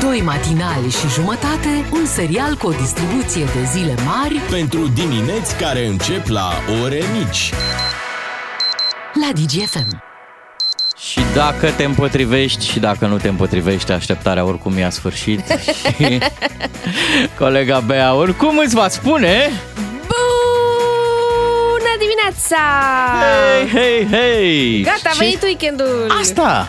Doi matinali și jumătate, un serial cu o distribuție de zile mari Pentru dimineți care încep la ore mici. la DGFM. Și dacă te împotrivești și dacă nu te împotrivești, așteptarea oricum i-a sfârșit. și colega Bea oricum îți va spune... Bună dimineața! Hei, hei, hei! Gata, a Și venit weekendul! Asta!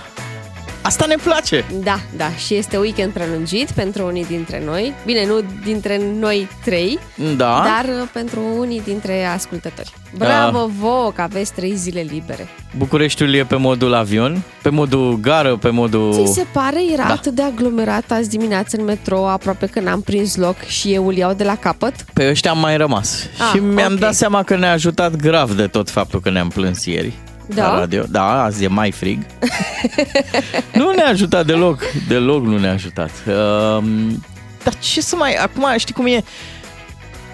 Asta ne place! Da, da, și este weekend prelungit pentru unii dintre noi. Bine, nu dintre noi trei, Da? dar uh, pentru unii dintre ascultători. Bravo vouă că aveți trei zile libere. Bucureștiul e pe modul avion, pe modul gară, pe modul... Ți se pare, era Da. atât de aglomerat azi dimineață în metro, aproape că n-am prins loc și eu îl iau de la capăt? Pe ăștia am mai rămas. Ah, și mi-am ok. dat seama că ne-a ajutat grav de tot faptul că ne-am plâns ieri. Da? La radio. Da, azi e mai frig. nu ne-a ajutat deloc. Deloc nu ne-a ajutat. Um, dar ce să mai... Acum, știi cum e?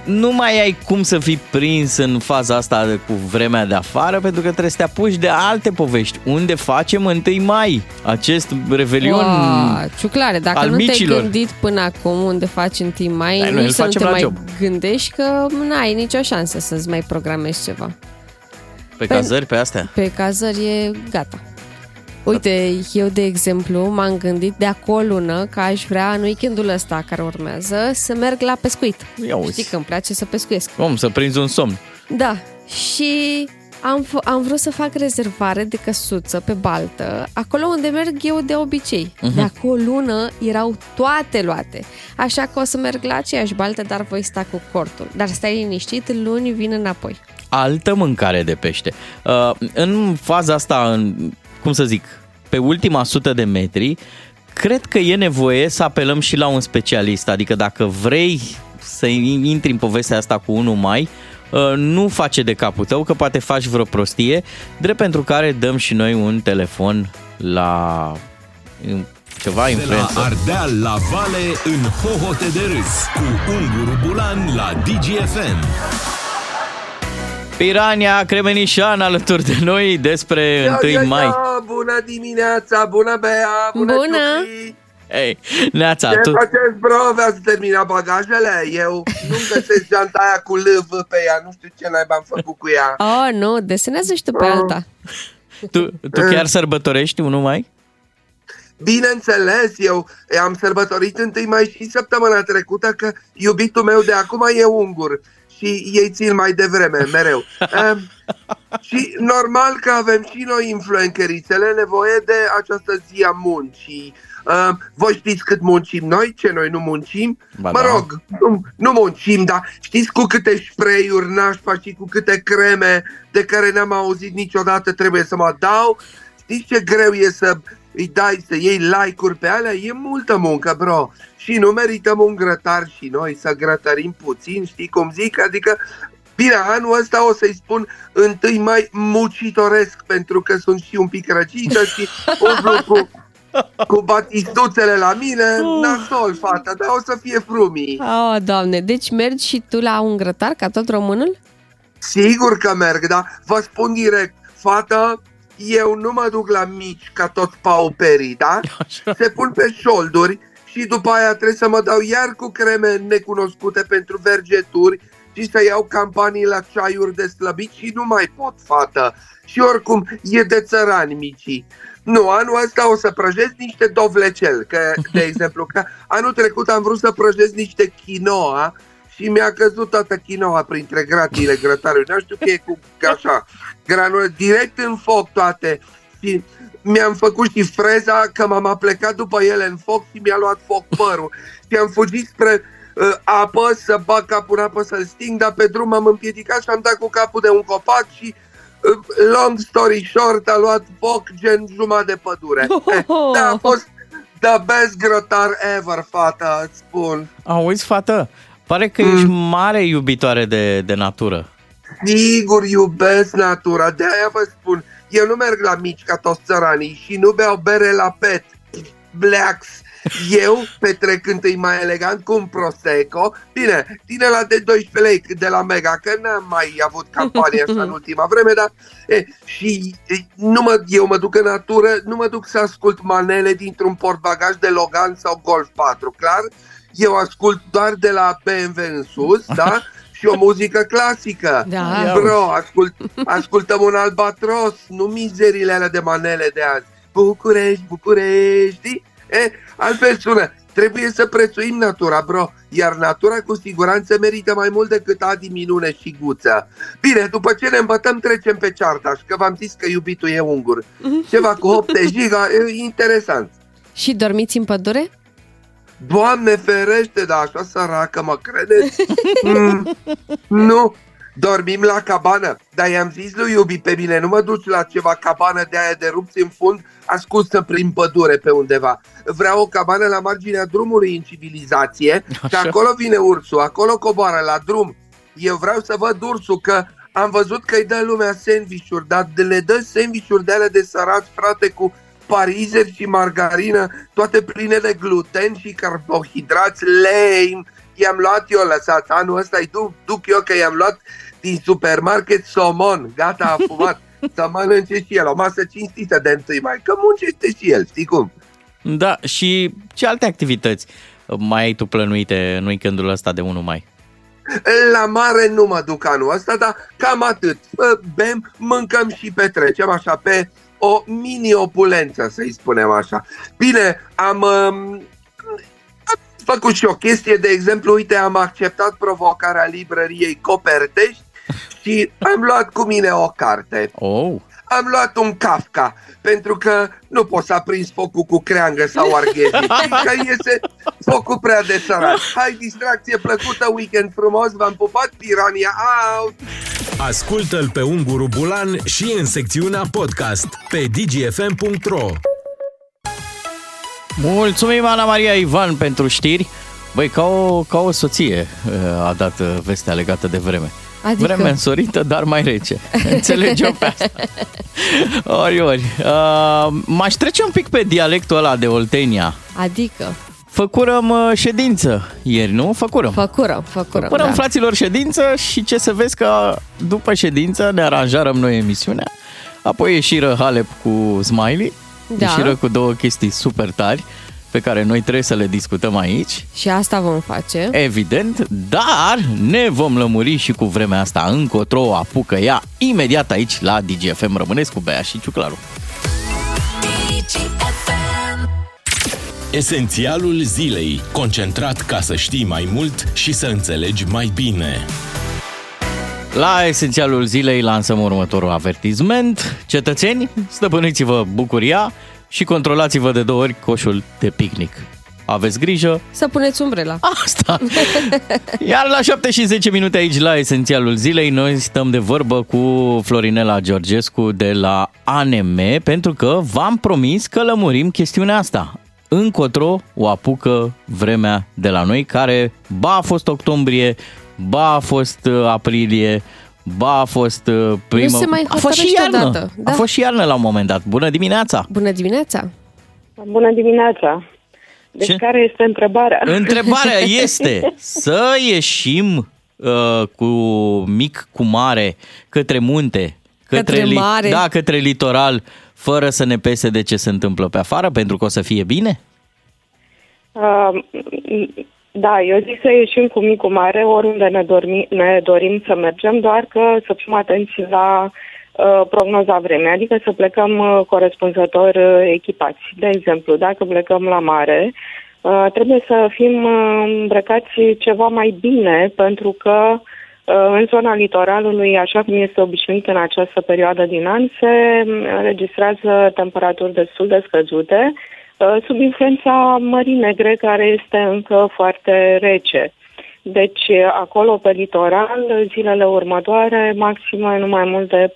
Nu mai ai cum să fii prins în faza asta de- cu vremea de afară pentru că trebuie să te apuci de alte povești. Unde facem 1 mai acest revelion? Wow, ciuclare, dacă al nu micilor. te-ai gândit până acum unde faci în timp mai, Dar noi îl nici să nu facem te la mai job. gândești că n-ai nicio șansă să-ți mai programezi ceva. Pe cazări, pe astea? Pe cazări e gata. Uite, eu de exemplu m-am gândit de acolo o lună că aș vrea în weekendul ăsta care urmează să merg la pescuit. Ia uzi. Știi că îmi place să pescuiesc. Om, să prinzi un somn. Da, și am, f- am vrut să fac rezervare de căsuță pe baltă, acolo unde merg eu de obicei. Mhm. Uh-huh. De acolo o lună erau toate luate. Așa că o să merg la aceeași baltă, dar voi sta cu cortul. Dar stai liniștit, luni vin înapoi. altă mâncare de pește. Uh, în faza asta, în, cum să zic, pe ultima sută de metri, cred că e nevoie să apelăm și la un specialist. Adică dacă vrei să intri în povestea asta cu unul mai, uh, nu face de capul tău, că poate faci vreo prostie, drept pentru care dăm și noi un telefon la um, ceva De la influență. Ardeal la Vale în hohote de râs cu Unguru Bulan la DGFM. Pirania Cremenișan alături de noi despre 1 mai. bună dimineața, bună Bea, bună, Bună! Ciucli. Ei, Neața, Ce tu, faceți, bro? V-ați terminat bagajele? Eu nu-mi găsesc geanta aia cu LV pe ea, nu știu ce naiba am făcut cu ea. Oh, nu, desenează și tu pe Oh. alta. tu, tu chiar sărbătorești 1 mai? Bineînțeles, eu am sărbătorit întâi mai și săptămâna trecută că iubitul meu de acum e ungur și ei țin mai devreme, mereu. um, și normal că avem și noi influencerițele nevoie de această zi a muncii. Um, voi știți cât muncim noi, ce noi nu muncim? Ba mă da. rog, nu, nu muncim, dar știți cu câte spray-uri nașpa și cu câte creme de care n-am auzit niciodată trebuie să mă dau? Știți ce greu e să îi dai să iei like-uri pe alea? E multă muncă, bro. Și nu merităm un grătar și noi să grătărim puțin, știi cum zic? Adică, bine, anul ăsta o să-i spun întâi mai mucitoresc, pentru că sunt și un pic răcită și umblu cu, cu batistuțele la mine, nasol, fata, dar o să fie frumii. Oh, doamne, deci mergi și tu la un grătar ca tot românul? Sigur că merg, dar vă spun direct, fată, eu nu mă duc la mici ca toți pauperii, da? Se pun pe șolduri și după aia trebuie să mă dau iar cu creme necunoscute pentru vergeturi și să iau campanii la ceaiuri de slăbit și nu mai pot, fată. Și oricum e de țărani micii. Nu, anul ăsta o să prăjesc niște dovlecel, că, de exemplu, că anul trecut am vrut să prăjesc niște quinoa și mi-a căzut toată quinoa printre gratile grătarului. Nu știu că e cu așa, granule, direct în foc toate. Și mi-am făcut și freza că m-am aplecat după ele în foc și mi-a luat foc părul. Și am fugit spre uh, apă să bag capul în apă să-l sting, dar pe drum am împiedicat și am dat cu capul de un copac și uh, long story short a luat foc gen jumătate de pădure. Eh, da, a fost the best grătar ever, fata, îți spun. Auzi, fată, pare că ești mare iubitoare de, de natură. Sigur iubesc natura, de aia vă spun, eu nu merg la mici ca toți țăranii și nu beau bere la pet, blacks, Eu petrec întâi mai elegant cu un Prosecco. Bine, tine la de 12 lei de la Mega, că n-am mai avut campanie asta în ultima vreme, dar e, și e, nu mă, eu mă duc în natură, nu mă duc să ascult manele dintr-un portbagaj de Logan sau Golf 4, clar? Eu ascult doar de la BMW în sus, da? și o muzică clasică. Da. Bro, ascult, ascultăm un albatros, nu mizerile alea de manele de azi. București, București, e, altfel sună. Trebuie să prețuim natura, bro, iar natura cu siguranță merită mai mult decât Adi Minune și Guță. Bine, după ce ne îmbătăm, trecem pe ceartaș, că v-am zis că iubitul e ungur. Ceva cu 8 giga, e interesant. Și dormiți în pădure? Doamne ferește, dar așa săracă, mă credeți? Mm, nu, dormim la cabană, dar i-am zis lui Iubi pe mine, nu mă duci la ceva cabană de aia de rupți în fund, ascunsă prin pădure pe undeva. Vreau o cabană la marginea drumului în civilizație, că Așa. acolo vine ursul, acolo coboară la drum. Eu vreau să văd ursul, că am văzut că îi dă lumea sandvișuri, dar le dă sandvișuri de alea de sărați, frate, cu parizeri și margarină, toate pline de gluten și carbohidrați, lame. I-am luat eu, lăsați, anul ăsta îi duc, duc eu că i-am luat din supermarket somon, gata, a fumat. Să mănânce și el, o masă cinstită de întâi mai, că muncește și el, știi cum? Da, și ce alte activități mai ai tu plănuite în weekendul ăsta de 1 mai? La mare nu mă duc anul ăsta, dar cam atât. Bă, Bem, mâncăm și petrecem așa pe o mini-opulență, să-i spunem așa. Bine, am, um, am făcut și o chestie, de exemplu, uite, am acceptat provocarea librăriei Copertești și am luat cu mine o carte. Oh, Am luat un Kafka, pentru că nu pot să aprins focul cu creangă sau arghezi, știi că iese focul prea de sărat. Hai, distracție plăcută, weekend frumos, v-am pupat, Pirania out! Ascultă-l pe Unguru Bulan și în secțiunea podcast pe dgfm.ro mulțumim Ana Maria Ivan pentru știri. Băi, ca o, ca o soție uh, a dat uh, vestea legată de vreme. Adică? Vreme însorită, dar mai rece. Înțelegi-o pe asta. Ori, ori. Uh, m-aș trece un pic pe dialectul ăla de Oltenia. Adică, Făcurăm uh, ședință ieri, nu? Făcurăm. făcurăm, făcurăm. Făcurăm da. fraților ședință și ce să vezi că după ședință ne aranjarăm noi emisiunea. Apoi ieșiră Halep cu Smiley, Da. ieșiră cu două chestii super tari pe care noi trebuie să le discutăm aici. Și asta vom face. Evident, dar ne vom lămuri și cu vremea asta încotro o apucă ea imediat aici la DGFM. Rămâneți cu Bea și Ciuclaru. Esențialul zilei. Concentrat ca să știi mai mult și să înțelegi mai bine. La esențialul zilei lansăm următorul avertisment. Cetățeni, stăpâniți-vă bucuria și controlați-vă de două ori coșul de picnic. Aveți grijă, Să puneți umbrela. Asta. Iar la 7 și 10 minute aici la Esențialul Zilei, noi stăm de vorbă cu Florinela Georgescu de la ANM, pentru că v-am promis că lămurim chestiunea asta. Încotro o apucă vremea de la noi, care ba a fost octombrie, ba a fost uh, aprilie, ba a fost uh, primă... se mai a fost și hotărăște iarnă. odată, A da. fost și iarnă la un moment dat. Bună dimineața! Bună dimineața! Bună dimineața! Deci Ce? care este întrebarea? Întrebarea este să ieșim uh, cu mic, cu mare, către munte, Către mare. da, către litoral, fără să ne pese de ce se întâmplă pe afară, pentru că o să fie bine? Uh, da, eu zic să ieșim cu micul mare oriunde ne, dormi, ne dorim să mergem, doar că să fim atenți la uh, prognoza vremii, adică să plecăm uh, corespunzător uh, echipați. De exemplu, dacă plecăm la mare, uh, trebuie să fim uh, îmbrăcați ceva mai bine, pentru că uh, în zona litoralului, așa cum este obișnuit în această perioadă din an, se înregistrează temperaturi destul de scăzute, uh, sub influența Mării Negre, care este încă foarte rece. Deci, acolo pe litoral, zilele următoare, maximă nu mai mult de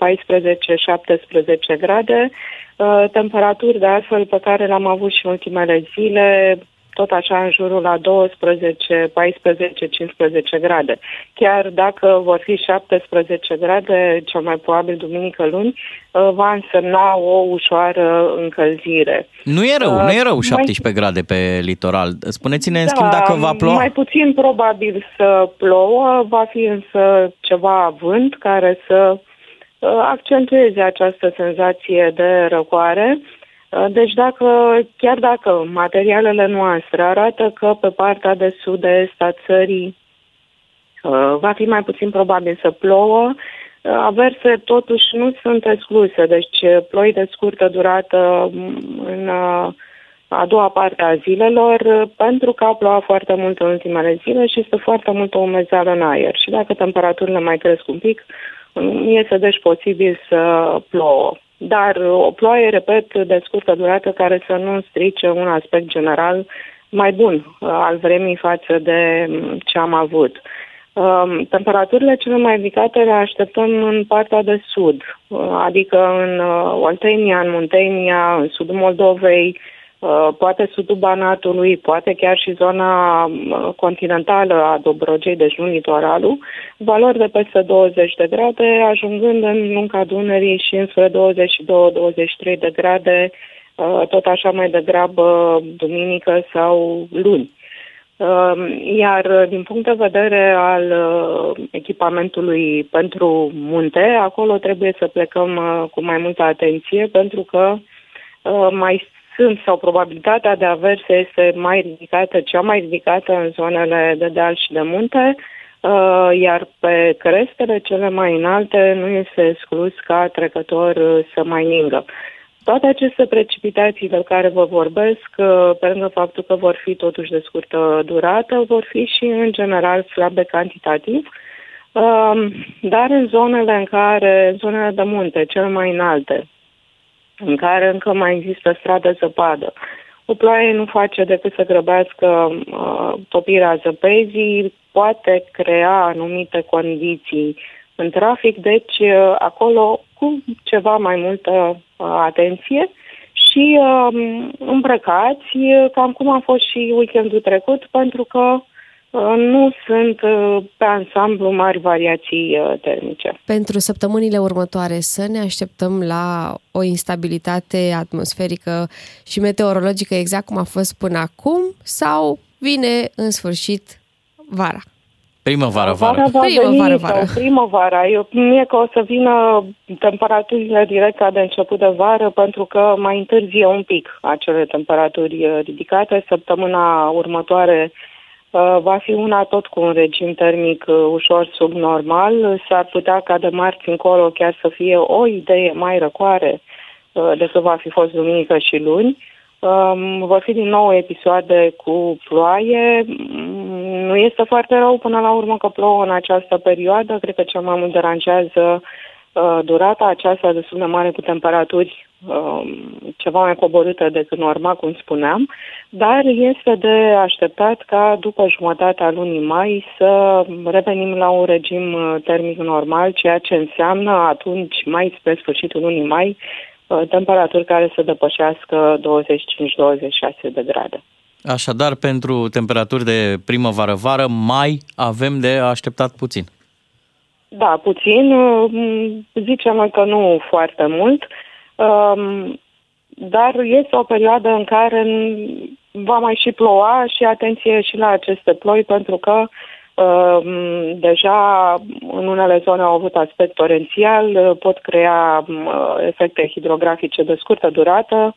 14-17 grade, uh, temperaturi de astfel pe care le-am avut și în ultimele zile, tot așa în jurul la 12, 14, 15 grade. Chiar dacă vor fi 17 grade, cel mai probabil duminică luni, uh, va însemna o ușoară încălzire. Nu e rău, uh, nu e rău 17 mai... grade pe litoral. Spuneți-ne în da, schimb dacă va ploua. Mai puțin probabil să plouă, va fi însă ceva vânt care să uh, accentueze această senzație de răcoare. Uh, deci dacă, chiar dacă materialele noastre arată că pe partea de sud-est a țării uh, va fi mai puțin probabil să plouă, uh, averse totuși nu sunt excluse, deci ploi de scurtă durată mm, în a doua parte a zilelor, pentru că a plouat foarte mult în ultimele zile și este foarte multă umezeală în aer. Și dacă temperaturile mai cresc un pic, este deci posibil să plouă dar o ploaie, repet, de scurtă durată care să nu strice un aspect general mai bun uh, al vremii față de mm, ce am avut. Um, temperaturile cele mai ridicate le așteptăm în partea de sud, uh, adică în uh, Oltenia, în Muntenia, în sudul Moldovei, Uh, poate sudul Banatului, poate chiar și zona uh, continentală a Dobrogei, deci nu litoralul, valori de peste 20 de grade, ajungând în lunga Dunării și înspre 22-23 de grade, uh, tot așa mai degrabă duminică sau luni. Iar din punct de vedere al echipamentului pentru munte, acolo trebuie să plecăm cu mai multă atenție pentru că mai sunt sau probabilitatea de averse este mai ridicată, cea mai ridicată în zonele de deal și de munte, uh, iar pe crestele cele mai înalte nu este exclus ca trecător uh, să mai ningă. Toate aceste precipitații de care vă vorbesc, uh, pe lângă faptul că vor fi totuși de scurtă durată, vor fi și în general slabe cantitativ, dar în zonele în care, în zonele de munte, cel mai înalte, în care încă mai există stradă zăpadă. O ploaie nu face decât să grăbească uh, topirea zăpezii, poate crea anumite condiții în trafic, deci uh, acolo cu ceva mai multă uh, atenție și uh, îmbrăcați, cam cum a fost și weekendul trecut, pentru că Uh, nu sunt uh, pe ansamblu mari variații uh, termice. Pentru săptămânile următoare să ne așteptăm la o instabilitate atmosferică și meteorologică exact cum a fost până acum sau vine în sfârșit vara? Primăvară, vară. Vara va primăvară, vară. primăvara. Eu, mie că o să vină temperaturile direct ca de început de vară, pentru că mai întârzie un pic acele temperaturi ridicate. Săptămâna următoare Uh, va fi una tot cu un regim termic uh, ușor subnormal. S-ar putea ca de marți încolo chiar să fie o idee mai răcoare uh, decât va fi fost duminică și luni. Um, vor fi din nou episoade cu ploaie. Mm, nu este foarte rău până la urmă că plouă în această perioadă. Cred că cel mai mult deranjează durata aceasta destul de mare cu temperaturi Um, ceva mai coborâtă decât normal, cum spuneam, dar este de așteptat ca după jumătatea lunii mai să revenim la un regim uh, termic normal, ceea ce înseamnă atunci, mai spre sfârșitul lunii mai, uh, temperaturi care să depășească 25-26 de grade. Așadar, pentru temperaturi de primăvară-vară, mai avem de așteptat puțin. Da, puțin. Uh, zicem noi că nu foarte mult. Um, dar este o perioadă în care va mai și ploua și atenție și la aceste ploi pentru că um, deja în unele zone au avut aspect torențial, pot crea um, efecte hidrografice de scurtă durată.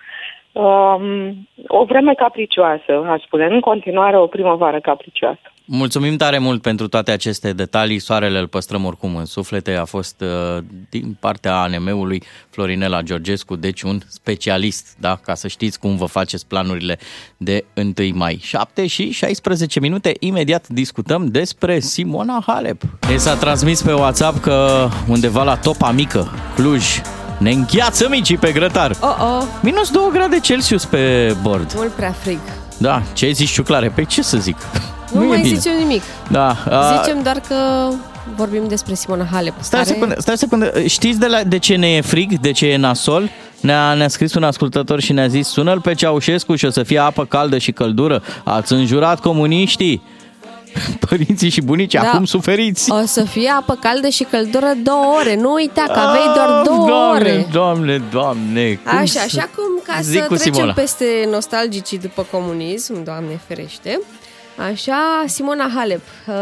Um, o vreme capricioasă, aș spune, în continuare o primăvară capricioasă. Mulțumim tare mult pentru toate aceste detalii. Soarele îl păstrăm oricum în suflete. A fost uh, din partea ANM-ului Florinela Georgescu, deci un specialist, da? ca să știți cum vă faceți planurile de 1 mai. 7 și 16 minute, imediat discutăm despre Simona Halep. Ne s-a transmis pe WhatsApp că undeva la Topa Mică, Cluj, ne încheață micii pe grătar. Oh, oh. Minus 2 grade Celsius pe bord. Mult prea frig. Da, ce ai zis, Ciuclare? Pe ce să zic? Nu, nu mai zicem nimic. Da. A... Zicem doar că vorbim despre Simona Halep. Stai, care... secundă, stai secundă, știți de, la, de ce ne e frig, de ce e nasol? Ne-a, ne-a scris un ascultător și ne-a zis sună-l pe Ceaușescu și o să fie apă caldă și căldură. Ați înjurat comuniștii. Părinții și bunicii, da. acum suferiți. O să fie apă caldă și căldură două ore. Nu uita că aveai doar două doamne, ore. Doamne, doamne, cum Așa, să- așa cum ca Zic să cu trecem Simona. peste nostalgicii după comunism, Doamne ferește, așa Simona Halep uh,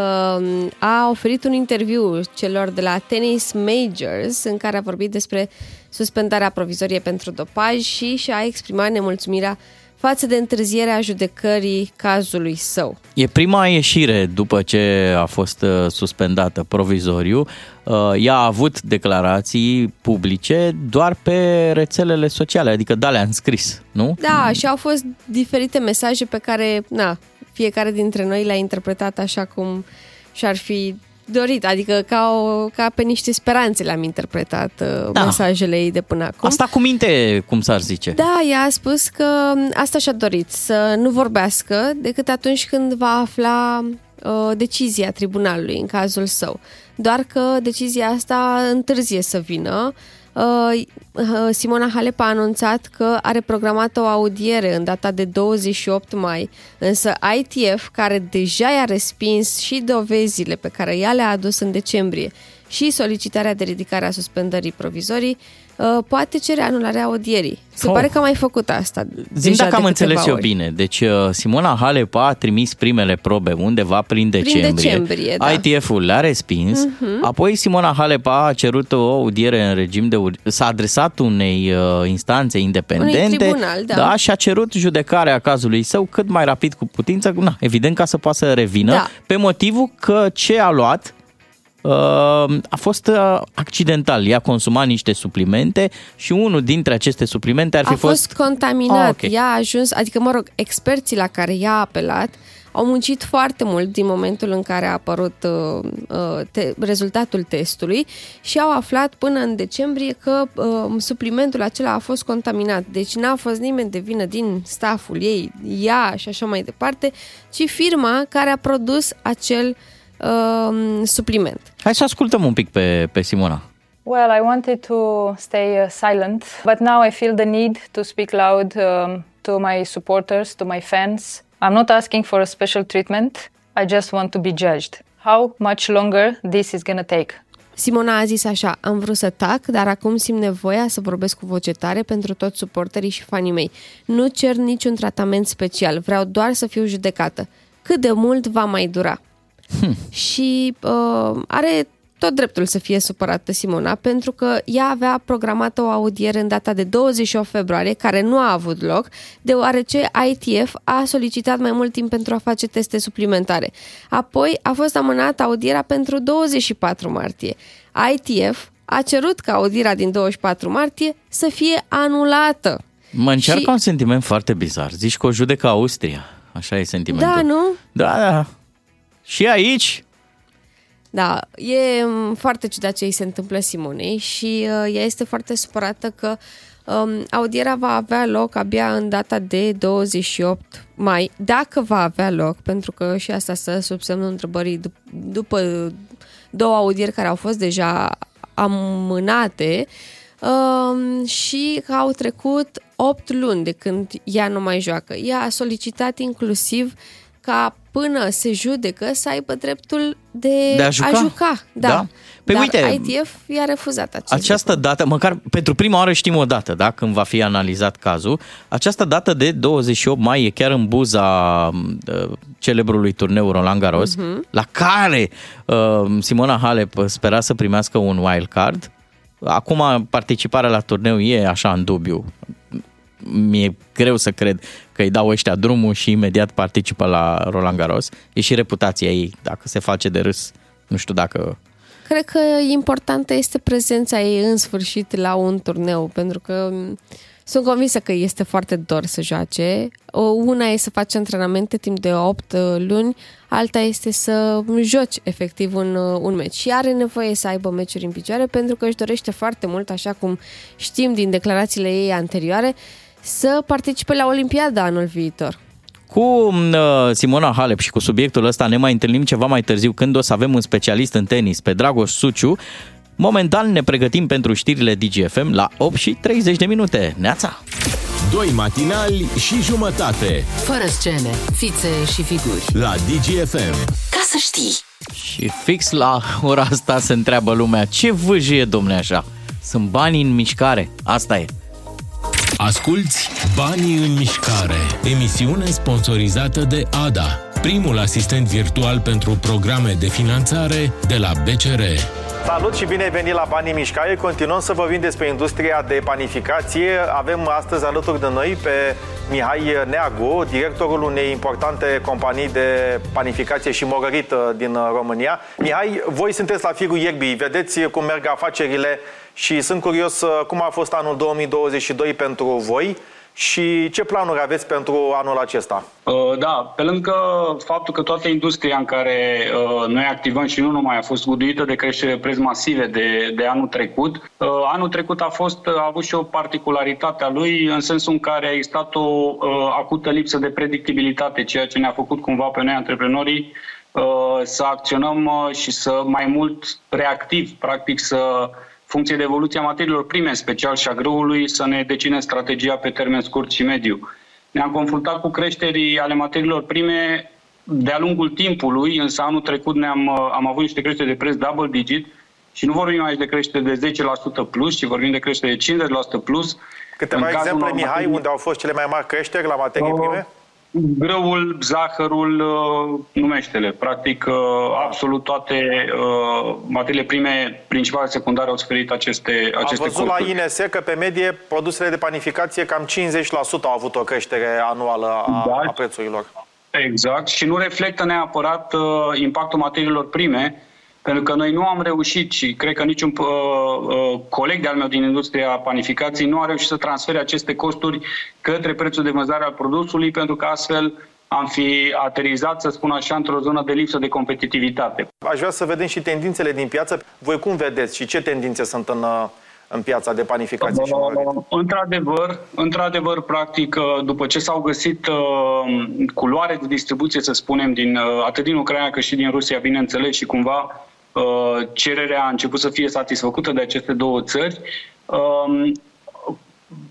a oferit un interviu celor de la Tennis Majors în care a vorbit despre suspendarea provizorie pentru dopaj și și-a exprimat nemulțumirea față de întârzierea judecării cazului său. E prima ieșire după ce a fost uh, suspendată provizoriu. Uh, Ea a avut declarații publice doar pe rețelele sociale, adică da, le-a înscris, nu? Da, și au fost diferite mesaje pe care, na, fiecare dintre noi le-a interpretat așa cum și-ar fi dorit, adică ca, o, ca pe niște speranțe le-am interpretat uh, Da. mesajele ei de până acum. Asta cu minte, cum s-ar zice. Da, ea a spus că asta și-a dorit, să nu vorbească decât atunci când va afla uh, decizia tribunalului în cazul său. Doar că decizia asta întârzie să vină. Uh, uh, Simona Halep a anunțat că are programată o audiere în data de 28 mai, însă ITF, care deja i-a respins și dovezile pe care ea le-a adus în decembrie și solicitarea de ridicare a suspendării provizorii, uh, poate cere anularea audierii. Se Oh. pare că a mai făcut asta. Zim deja dacă am de înțeles câteva eu ori. bine. Deci uh, Simona Halep a trimis primele probe undeva prin decembrie. decembrie, da. ITF-ul le-a respins. Apoi Simona Halep a cerut o audiere în regim de... ur- S-a adresat unei uh, instanțe independente. Unui tribunal, da. da. și a cerut judecarea cazului său cât mai rapid cu putință. Na, evident ca să poată să revină. Da. Pe motivul că ce a luat uh, a fost uh, accidental. Ea consuma niște suplimente și unul dintre aceste suplimente ar fi a fost, contaminat. Ah, ok. Ea a ajuns, adică, mă rog, experții la care ea a apelat au muncit foarte mult din momentul în care a apărut uh, uh, te- rezultatul testului și au aflat până în decembrie că uh, suplimentul acela a fost contaminat. Deci n-a fost nimeni de vină din stafful ei, ea și așa mai departe, ci firma care a produs acel uh, supliment. Hai să ascultăm un pic pe, pe Simona. Well, I wanted to stay uh, silent, but now I feel the need to speak loud um, to my supporters, to my fans. I'm not asking for a special treatment. I just want to be judged. How much longer this is going to take? Simona a zis așa, am vrut să tac, dar acum simt nevoia să vorbesc cu voce tare pentru toți suporterii și fanii mei. Nu cer niciun tratament special, vreau doar să fiu judecată. Cât de mult va mai dura? Hm. Și uh, are tot dreptul să fie supărată Simona, pentru că ea avea programată o audiere în data de 28 februarie, care nu a avut loc, deoarece ITF a solicitat mai mult timp pentru a face teste suplimentare. Apoi a fost amânată audierea pentru 24 martie. ITF a cerut ca audierea din 24 martie să fie anulată. Mă încearcă Și- un sentiment foarte bizar. Zici că o judecă Austria. Așa e sentimentul. Da, nu? Da, da. Și aici, Da, e m, foarte ciudat ce îi se întâmplă Simonei și uh, ea este foarte supărată că um, audierea va avea loc abia în data de 28 mai, dacă va avea loc, pentru că și asta să sub semnul întrebării dup- după două audieri care au fost deja amânate um, și că au trecut 8 luni de când ea nu mai joacă. Ea a solicitat inclusiv ca până se judecă să aibă dreptul de, De a juca? juca. Da. Da. Păi Dar uite, ITF i-a refuzat acest această lucru. dată, măcar pentru prima oară știm o dată, da, când va fi analizat cazul, această dată de 28 mai e chiar în buza uh, celebrului turneu Roland Garros, Mhm. la care uh, Simona Halep spera să primească un wild card. Acum participarea la turneu e așa în dubiu. Mi-e greu să cred că îi dau ăștia drumul și imediat participă la Roland Garros. E și reputația ei, dacă se face de râs. Nu știu dacă Cred că importantă este prezența ei în sfârșit la un turneu, pentru că m, sunt convinsă că este foarte dor să joace. O, Una e să faci antrenamente timp de 8 luni, alta este să joci efectiv un, uh, un meci. Și are nevoie să aibă meciuri în picioare pentru că își dorește foarte mult, așa cum știm din declarațiile ei anterioare, să participe la Olimpiada anul viitor. Cu uh, Simona Halep și cu subiectul ăsta ne mai întâlnim ceva mai târziu când o să avem un specialist în tenis pe Dragoș Suciu. Momentan ne pregătim pentru știrile DGFM la 8 și 30 de minute. Neața! Doi matinali și jumătate Fără scene, fițe și figuri. la DGFM. Ca să știi! Și fix la ora asta se întreabă lumea, ce vâjie, domne, așa? Sunt banii în mișcare, asta e. Asculți Banii în mișcare, emisiune sponsorizată de ADA, primul asistent virtual pentru programe de finanțare de la BCR. Salut și bine ai venit la Banii Mișcare. Continuăm să vorbim despre industria de panificație. Avem astăzi alături de noi pe Mihai Neagu, directorul unei importante companii de panificație și morărită din România. Mihai, voi sunteți la firul ierbii, vedeți cum merg afacerile și sunt curios uh, cum a fost anul 2022 pentru voi și ce planuri aveți pentru anul acesta? Uh, Da, pe lângă faptul că toată industria în care uh, noi activăm și nu numai a fost guduită de creștere preț masive de, de anul trecut, uh, anul trecut a fost a avut și o particularitate a lui în sensul în care a existat o uh, acută lipsă de predictibilitate, ceea ce ne-a făcut cumva pe noi antreprenorii uh, să acționăm uh, și să mai mult reactiv, practic să funcție de evoluția materiilor prime, în special și a grâului, să ne decinem strategia pe termen scurt și mediu. Ne-am confruntat cu creșterii ale materiilor prime de-a lungul timpului, însă anul trecut ne-am, uh, am avut niște creșteri de preț double digit și nu vorbim aici de creștere de 10% plus, ci vorbim de creștere de 50% plus. Câteva În cazul exemple, unor Mihai, materii- unde au fost cele mai mari creșteri la materii Uh, prime? Grăul, zahărul, uh, numește-le. Practic, uh, absolut toate uh, materiile prime principale, secundare au suferit aceste, Am aceste văzut la costuri. INS că pe medie produsele de panificație cam 50% au avut o creștere anuală a, Da. a prețurilor. Exact, și nu reflectă neapărat uh, impactul materiilor prime, pentru că noi nu am reușit și cred că niciun uh, uh, coleg de-al meu din industria panificației nu a reușit să transfere aceste costuri către prețul de vânzare al produsului, pentru că astfel am fi aterizat, să spun așa, într-o zonă de lipsă de competitivitate. Aș vrea să vedem și tendințele din piață. Voi cum vedeți și ce tendințe sunt în, uh, în piața de panificație și morărită? Uh, Într-adevăr, într-adevăr, practic, uh, după ce s-au găsit uh, culoare de distribuție, să spunem, din, uh, atât din Ucraina cât și din Rusia, bineînțeles, și cumva uh, cererea a început să fie satisfăcută de aceste două țări, um,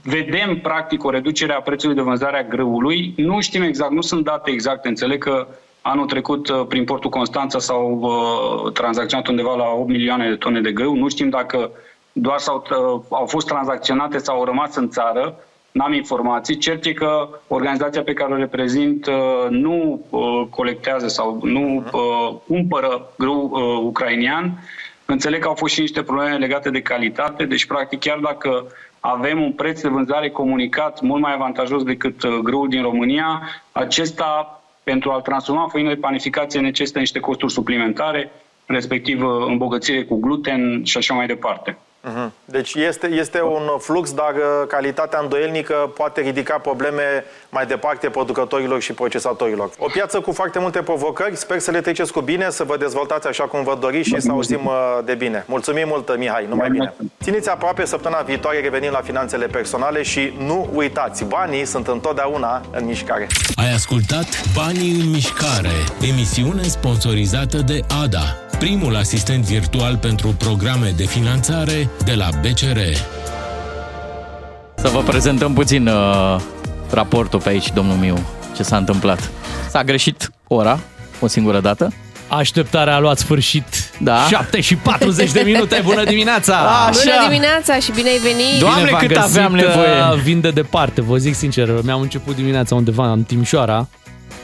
vedem practic o reducere a prețului de vânzare a grâului. Nu știm exact, nu sunt date exacte. Înțeleg că anul trecut uh, prin portul Constanța s-au uh, tranzacționat undeva la 8 milioane de tone de grâu. Nu știm dacă doar s-au, uh, au fost tranzacționate sau au rămas în țară. N-am informații. Cert e că organizația pe care o reprezint uh, nu uh, colectează sau nu uh, cumpără grâu uh, ucrainian. Înțeleg că au fost și niște probleme legate de calitate, deci practic chiar dacă avem un preț de vânzare comunicat mult mai avantajos decât uh, grâul din România, acesta pentru a-l transforma în făină de panificație necesită niște costuri suplimentare, respectiv uh, îmbogățire cu gluten și așa mai departe. Mhm. Deci este, este un flux, dar uh, calitatea îndoielnică poate ridica probleme mai departe producătorilor și procesatorilor. O piață cu foarte multe provocări, sper să le treceți cu bine, să vă dezvoltați așa cum vă doriți și să auzim uh, de bine. Mulțumim mult, Mihai, numai bine. Țineți aproape săptămâna viitoare, revenim la finanțele personale și nu uitați, banii sunt întotdeauna în mișcare. Ai ascultat Banii în mișcare, emisiune sponsorizată de ADA, primul asistent virtual pentru programe de finanțare de la BCR. Să vă prezentăm puțin uh, raportul pe aici, domnul Miu, ce s-a întâmplat. S-a greșit ora o singură dată. Așteptarea a luat sfârșit. Da. 7 și 40 de minute. Bună dimineața! Așa. Bună dimineața și bine ai venit! Doamne, Bine v-am cât găsit, aveam nevoie. uh, Vin de departe, vă zic sincer. Mi-am început dimineața undeva în Timișoara.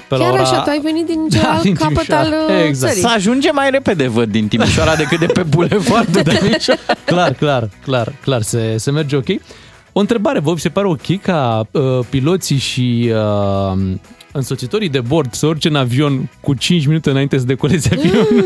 Pe la Chiar ora... așa, tu ai venit din Da, celălalt din capăt Timișoara. al uh, Exact. țării. Să ajunge mai repede, văd, din Timișoara decât de pe bulevardul de aici. clar, clar, clar, clar, se, se merge ok. O întrebare, vă vi se pare ok ca uh, piloții și uh, însoțitorii de bord să urce în avion cu 5 minute înainte să decoleze avionul?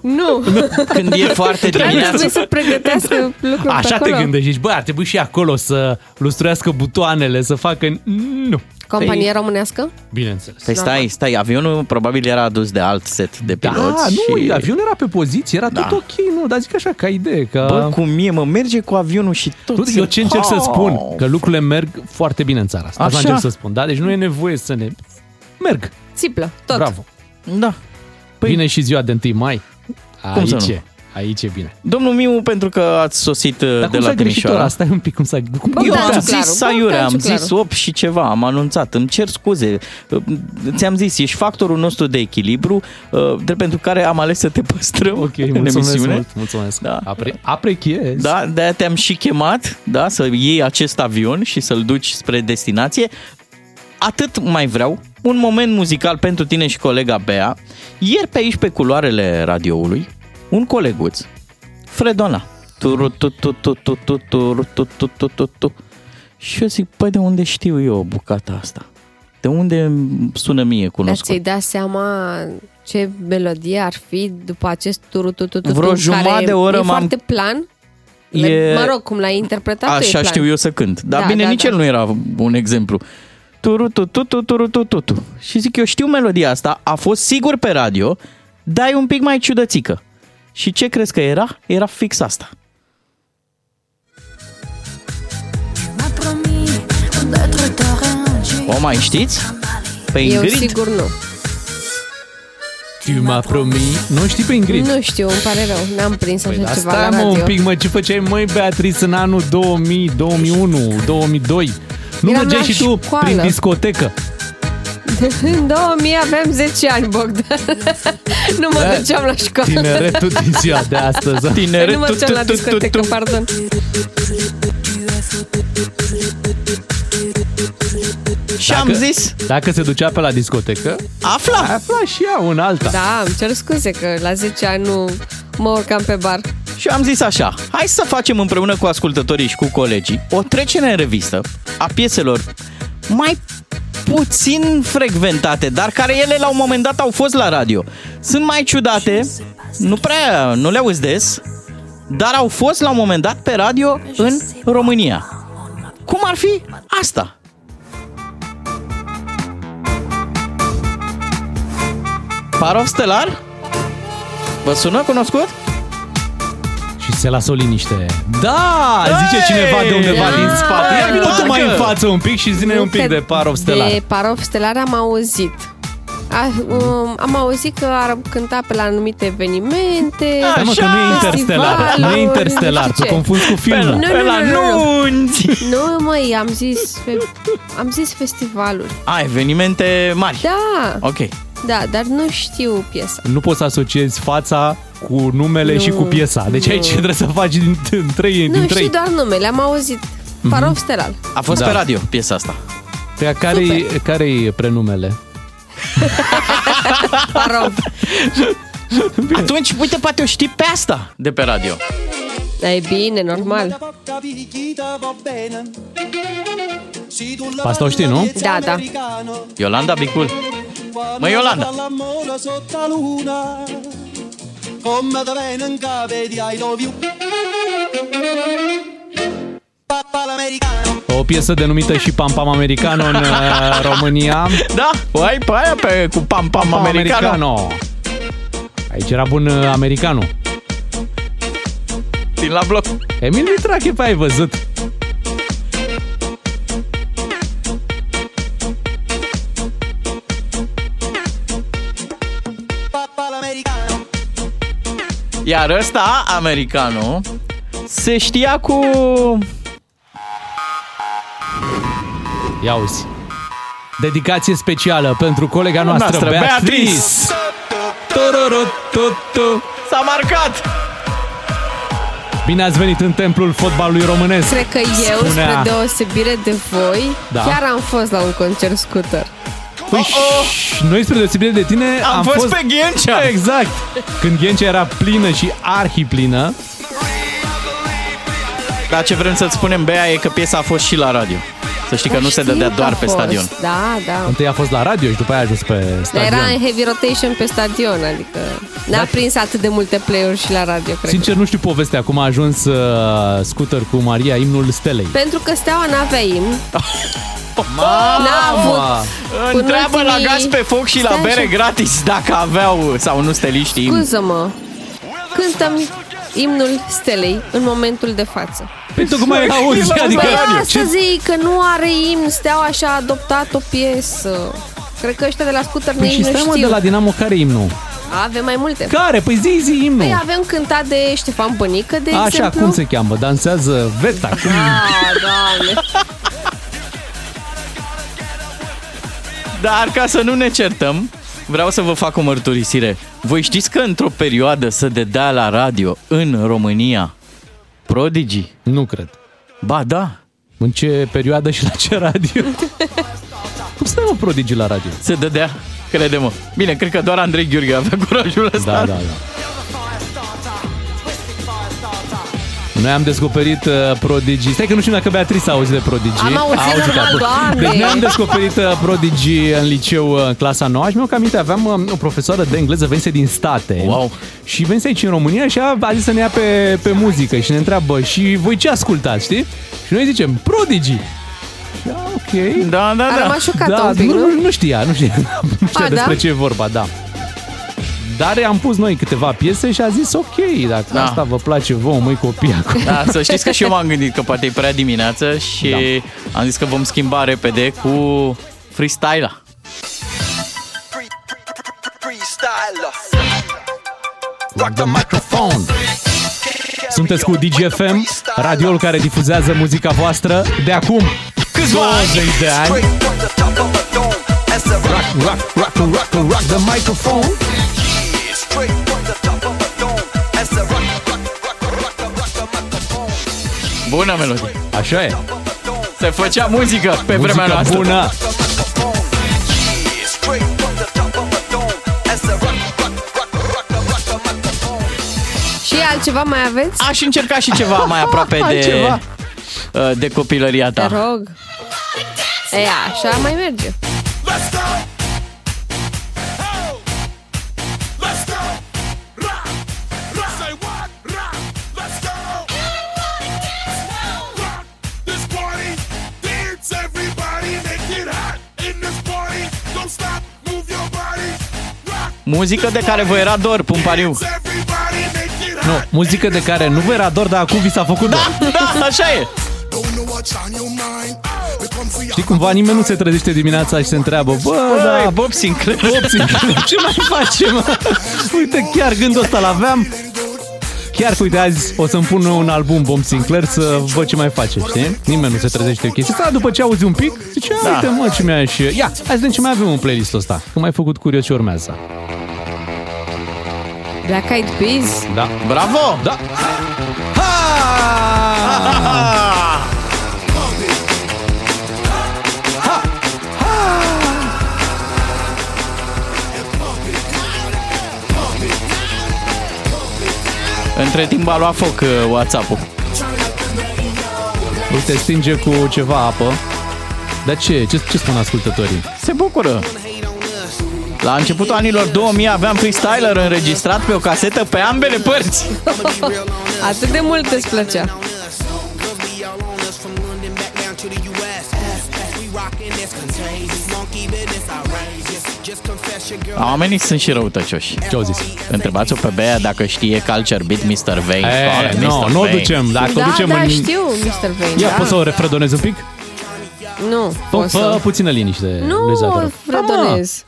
Nu, Când e foarte chiar dimineață. trebuie să pregătească lucruri Așa pe te acolo. gândești, zici, bă, ar trebui și acolo să lustruiască butoanele, să facă... Nu. Companie românească? Bineînțeles. Păi stai, stai, avionul probabil era adus de alt set de Da, piloți. nu, și... avionul era pe poziție, era Da. tot ok, nu, dar zic așa, ca idee, că... Bă, cum mie, mă, merge cu avionul și tot. Nu, eu ce încerc să Oh. spun? Că lucrurile merg foarte bine în țara asta. Asta Așa. încerc să spun, da? Deci nu e nevoie să ne... Merg, Țiplă, tot. bravo. Da. Păi... Vine și ziua de 1 mai. Cum să Aici nu? E. Aici e bine. Domnul Miu, pentru că ați sosit uh, Dar de cum la s-a greșit Timișoara. ora? Stai un pic, cum s-a... Cum Eu Bogdan am Ciuclaru, zis Saiure, Bogdan am Ciuclaru. zis 8 și ceva, am anunțat, îmi cer scuze. Ți-am zis, ești factorul nostru de echilibru, uh, drept pentru care am ales să te păstrăm Ok, în mulțumesc emisiune. mult, mulțumesc. Da. Apre, aprechiez. Da, de-aia te-am și chemat, da, să iei acest avion și să-l duci spre destinație. Atât mai vreau, un moment muzical pentru tine și colega Bea. Ieri pe aici, pe culoarele radioului, un coleguț, Fredona. Turu, tu, tu, tu, tu, tu, turu, tu, tu, tu, tu, tu. Și eu zic, păi de unde știu eu bucata asta? De unde îmi sună mie Dar cunoscut? ți-ai dat seama ce melodie ar fi după acest turu tu tu tu Vreo tu, jumătate care de oră e m-am- foarte plan? E- Mă rog, cum l-ai interpretat tu, e Așa plan. știu eu să cânt. Dar Da, bine, da, nici da. el nu era un exemplu. Turu, tu, tu, tu, turu, tu, tu, tu. Și zic, eu știu melodia asta, a fost sigur pe radio, dar e un pic mai ciudățică. Și ce crezi că era? Era fix asta. O mai știți? Pe Eu Ingrid? sigur nu. Tu m-a promis. Nu știi pe Ingrid? Nu știu, îmi pare rău. N-am prins așa Păi, dar ceva stai la mă radio. un pic, mă, ce făceai, măi, Beatrice, în anul 2000, 2001, 2002? Nu Eram mergeai la și tu școală. prin discotecă? În 2000 aveam 10 ani, Bogdan. nu mă Da. duceam la școală. Tineretul din ziua de astăzi. da? Tineret, nu mă tu, duceam tu, la tu, tu, discotecă, tu. pardon. Și am zis, Dacă se ducea pe la discotecă, afla! afla și ea un alta. Da, îmi cer scuze că la 10 ani nu mă urcam pe bar. Și am zis așa, hai să facem împreună cu ascultătorii și cu colegii o trecere în revistă a pieselor mai puțin frecventate, dar care ele la un moment dat au fost la radio. Sunt mai ciudate, nu prea, nu le auzi des, dar au fost la un moment dat pe radio în România. Cum ar fi asta? Parov Stelar? Vă sună cunoscut? Și se lasă o liniște. Da! Zice Hey! cineva de undeva Da! din spate. Ia vină tu Parcă! mai în față un pic și zine Nu un pic că de Parov Stelar. De Parov Stelar am auzit. A, um, am auzit că ar cânta pe la anumite evenimente. Stai mă, că nu e interstelar. Nu e festivaluri, interstelar. nu Tu știu ce. confunzi cu Pe, filmul. Nu, pe nu, la nu, nu, nu. nunți! Nu, măi, am zis, am zis festivaluri. A, evenimente mari. Da, Ok. Da, dar nu știu piesa. Nu poți să asociezi fața cu numele Nu, și cu piesa. Deci nu. aici trebuie să faci din, din trei. Nu din știu trei. doar numele, am auzit. Parov Stelar. A fost Da. pe radio piesa asta. Pe care care e prenumele? Parov. Atunci, uite, poate o știi pe asta de pe radio. E bine, normal. Pe asta o știi, nu? Da, da. Iolanda Bicul. Mă, Iolanda. Come da venen cave di I love you Papa l'americano O piesă denumită și Pam Pam Americano în uh, România. Da, o ai pe aia pe, cu pam pam, Pam americano. Americano. Aici era bun uh, americano. Din la bloc. Emil Mitrache, pe ai văzut? Iar ăsta, americano, se știa cu... Ia uzi. Dedicație specială pentru colega noastră, Noastră, Beatrice. Beatrice. Tururu, tu, tu. S-a marcat! Bine ați venit în templul fotbalului românesc. Cred că eu, Spunea- spre deosebire de voi, Da. chiar am fost la un concert scooter. Păi, ș, noi spre deosebire de tine Am, fost, pe Ghencea! Exact. Când Ghencea era plină și arhiplină, Dar ce vrem să-ți spunem, Bea, e că piesa a fost și la radio. Să știi că nu se Știu dădea că doar a pe fost. stadion. Da, da. întâi a fost la radio și după aia a ajuns pe Dar stadion. era în heavy rotation pe stadion, adică n-a prins atât de multe play-uri și la radio, cred. Sincer, nu știu povestea cum a ajuns uh, scooter cu Maria, imnul Stelei. Pentru că Steaua n-avea imn. Mamă! N-a avut. În Întreabă la ultimii- gaz pe foc și la Stai bere așa. gratis dacă aveau sau nu steliștii. Scuză-mă. Cântăm imnul Stelei în momentul de față. Păi tocmai auzi, adică... Păi asta zic, că nu are imn, Steaua și-a adoptat o piesă. Cred că ăștia de la scooter Păi nici și nu stai mă știu. de la Dinamo care e imnul? Avem mai multe. Care? Păi zi, zi, imnul. Păi avem cântat de Ștefan Bănică, de Așa, exemplu. cum se cheamă? Dansează Veta. Cum... Ah, doamne. Dar ca să nu ne certăm, vreau să vă fac o mărturisire. Voi știți că într-o perioadă să dădea la radio în România Prodigy? Nu cred. Ba da. În ce perioadă și la ce radio? cum să mă Prodigy la radio? Se dădea, crede-mă. Bine, cred că doar Andrei Gheorghe avea curajul ăsta. Da, da, da. Noi am descoperit uh, Prodigy. Stai că nu știu dacă Beatrice a auzit de Prodigy. Am auzit, A normal, da. Doamne. Deci noi am descoperit uh, Prodigy în liceu uh, în clasa 9 și mi-au aminte, aveam uh, o profesoară de engleză venise din state. Wow. Și venise aici în România și a, a zis să ne ia pe, pe muzică și ne întreabă și voi ce ascultați, știi? Și noi zicem Prodigy. Și, a, ok. Da, da, A da. rămas șocată Da, un pic, nu, nu? nu, nu știa, nu știa, nu știa A, despre da? ce e vorba, da. Dar am pus noi câteva piese și a zis ok, dacă Da. asta vă place vouă, măi copii acum. Da, să știți că și eu m-am gândit că poate e prea dimineață și da. am zis că vom schimba repede cu freestyle Rock the microphone! Sunteți cu DGFM, radioul care difuzează muzica voastră de acum Câțiva ani. 20 de ani. Rock, rock, rock, rock, rock the microphone. Bună melodie. Așa e. Se făcea muzică pe Muzică vremea noastră. bună. Și altceva mai aveți? Aș încerca și ceva mai aproape de, Altceva. uh, de copilăria Te ta. rog. E, așa mai merge. Muzică de care vă era dor, pumpariu. Nu, muzică de care nu vă era dor, dar acum vi s-a făcut dor. Da, așa e. Știi cumva nimeni nu se trezește dimineața și se întreabă Bă, Băi, da, Bob Sinclair. Bob Sinclair, ce mai facem? Uite, chiar gândul ăsta l-aveam. Chiar, că, uite, azi o să-mi pun un album Bob Sinclair să văd ce mai face, știi? Nimeni nu se trezește chestia asta. După ce auzi un pic, zice, Da. da. uite, mă, ce mi-a și... Ia, hai să vedem ce mai avem în playlistul ăsta. Că m-ai făcut curios ce urmează. Black Eyed Peas. Da. Bravo! Da. Între timp a luat foc uh, WhatsApp-ul. Uite, stinge cu ceva apă. Dar ce? Ce, ce spun ascultătorii? Se bucură. La începutul anilor 2000 aveam freestyler înregistrat pe o casetă pe ambele părți. Atât de mult îți plăcea. Oamenii sunt și răutăcioși. Ce au zis? Întrebați-o pe Bea dacă știe Culture Beat Mr. Vane. E, Care, nu, Mr. nu o Vane? ducem. Dacă o da, ducem da, în... știu, Mr. Vane. Ia, da. poți să o refredonezi un pic? Nu, Fă, pot fă să... puțină liniște, Nu, Luiza, te rog. fredonez.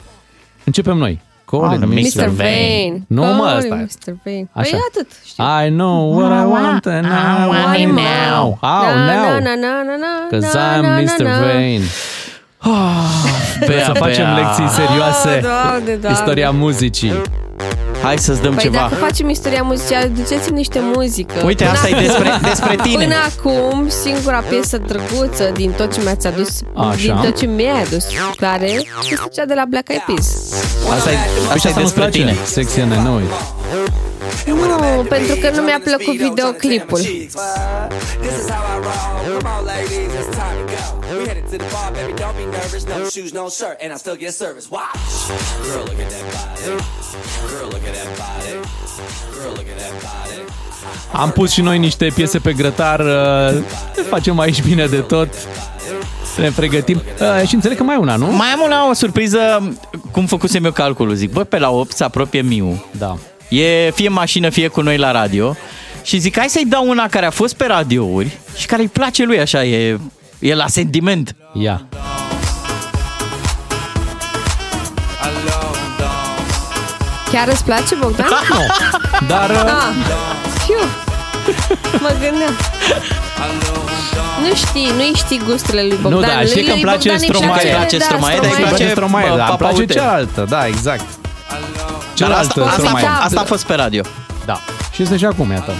Începem noi. Call Ah, it Mr. Mr. Vane. Vane. Nu, mă, Call asta e. Mr. Vane. Așa. Păi atât, știu. I know what I want and I want it now. How na, now? Na, na, na, na, na, Cause na, I'm na, Mr. na, na. Vane. Bea, Să facem Bea. lecții serioase. Ah, Doamne, Doamne. Istoria muzicii. Hai să-ți dăm Păi ceva. dacă facem istoria muzicală, duceți niște muzică. Uite, Până asta e acum- despre, despre tine. Până acum, singura piesă drăguță din tot ce mi-ați adus, Așa. din tot ce mi-ai adus, care este cea de la Black Eyed Peas. Asta e, Păi asta e nu-ți despre place? tine. Sexy and I know it. Nu, pentru că nu mi-a plăcut videoclipul. Am pus și noi niște piese pe grătar. uh, Ne facem aici bine de tot. Să ne pregătim. Uh, Și înțeleg că mai e una, nu? Mai am una, o surpriză, cum făcusem eu calculul. Zic, bă, pe la 8 se apropie Miu. Da. E fie mașină, fie cu noi la radio. Și zic, hai să-i dau una care a fost pe radiouri și care îi place lui așa, e, e la sentiment. Ia. Chiar îți place, Bogdan? Nu. Dar... uh, Ah, fiu. Mă gândeam. Nu știi, nu știi gusturile lui Bogdan. Nu, da, știi că îmi Lui place Bogdan Stromae. exact, Îmi place da, Stromae, dar îi Îmi place place, Stromae, bă, dar îmi place Papaute. cealaltă, da, exact. Dar Cealaltă asta, asta, Stromae. a, asta a fost pe radio. Da. Și este și acum, iată.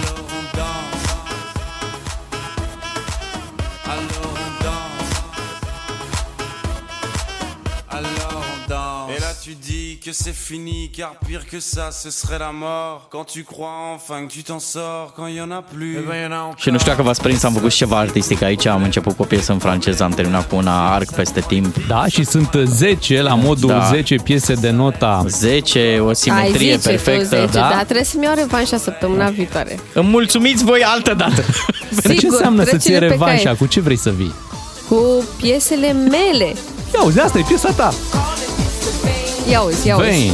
Que c'est fini car pire que ça ce serait la mort Quand tu crois enfin que tu t'en sors quand y en a plus Eh ben y en a Și nu știu dacă v-ați prins, am făcut și ceva artistic aici, am început cu o piesă în franceză, am terminat cu una arc peste timp. Da, și sunt 10 la modul Da. 10 piese de nota 10, o Ai simetrie zice perfectă. tu 10, da? da? trebuie să-mi iau revanșa săptămâna viitoare. Îmi mulțumiți voi altă dată. Dar ce înseamnă să-ți iei trece de pe revanșa? caiet. Cu ce vrei să vii? Cu piesele mele. Ia uzi, asta e piesa ta. Ia uzi, ia uzi. Bine.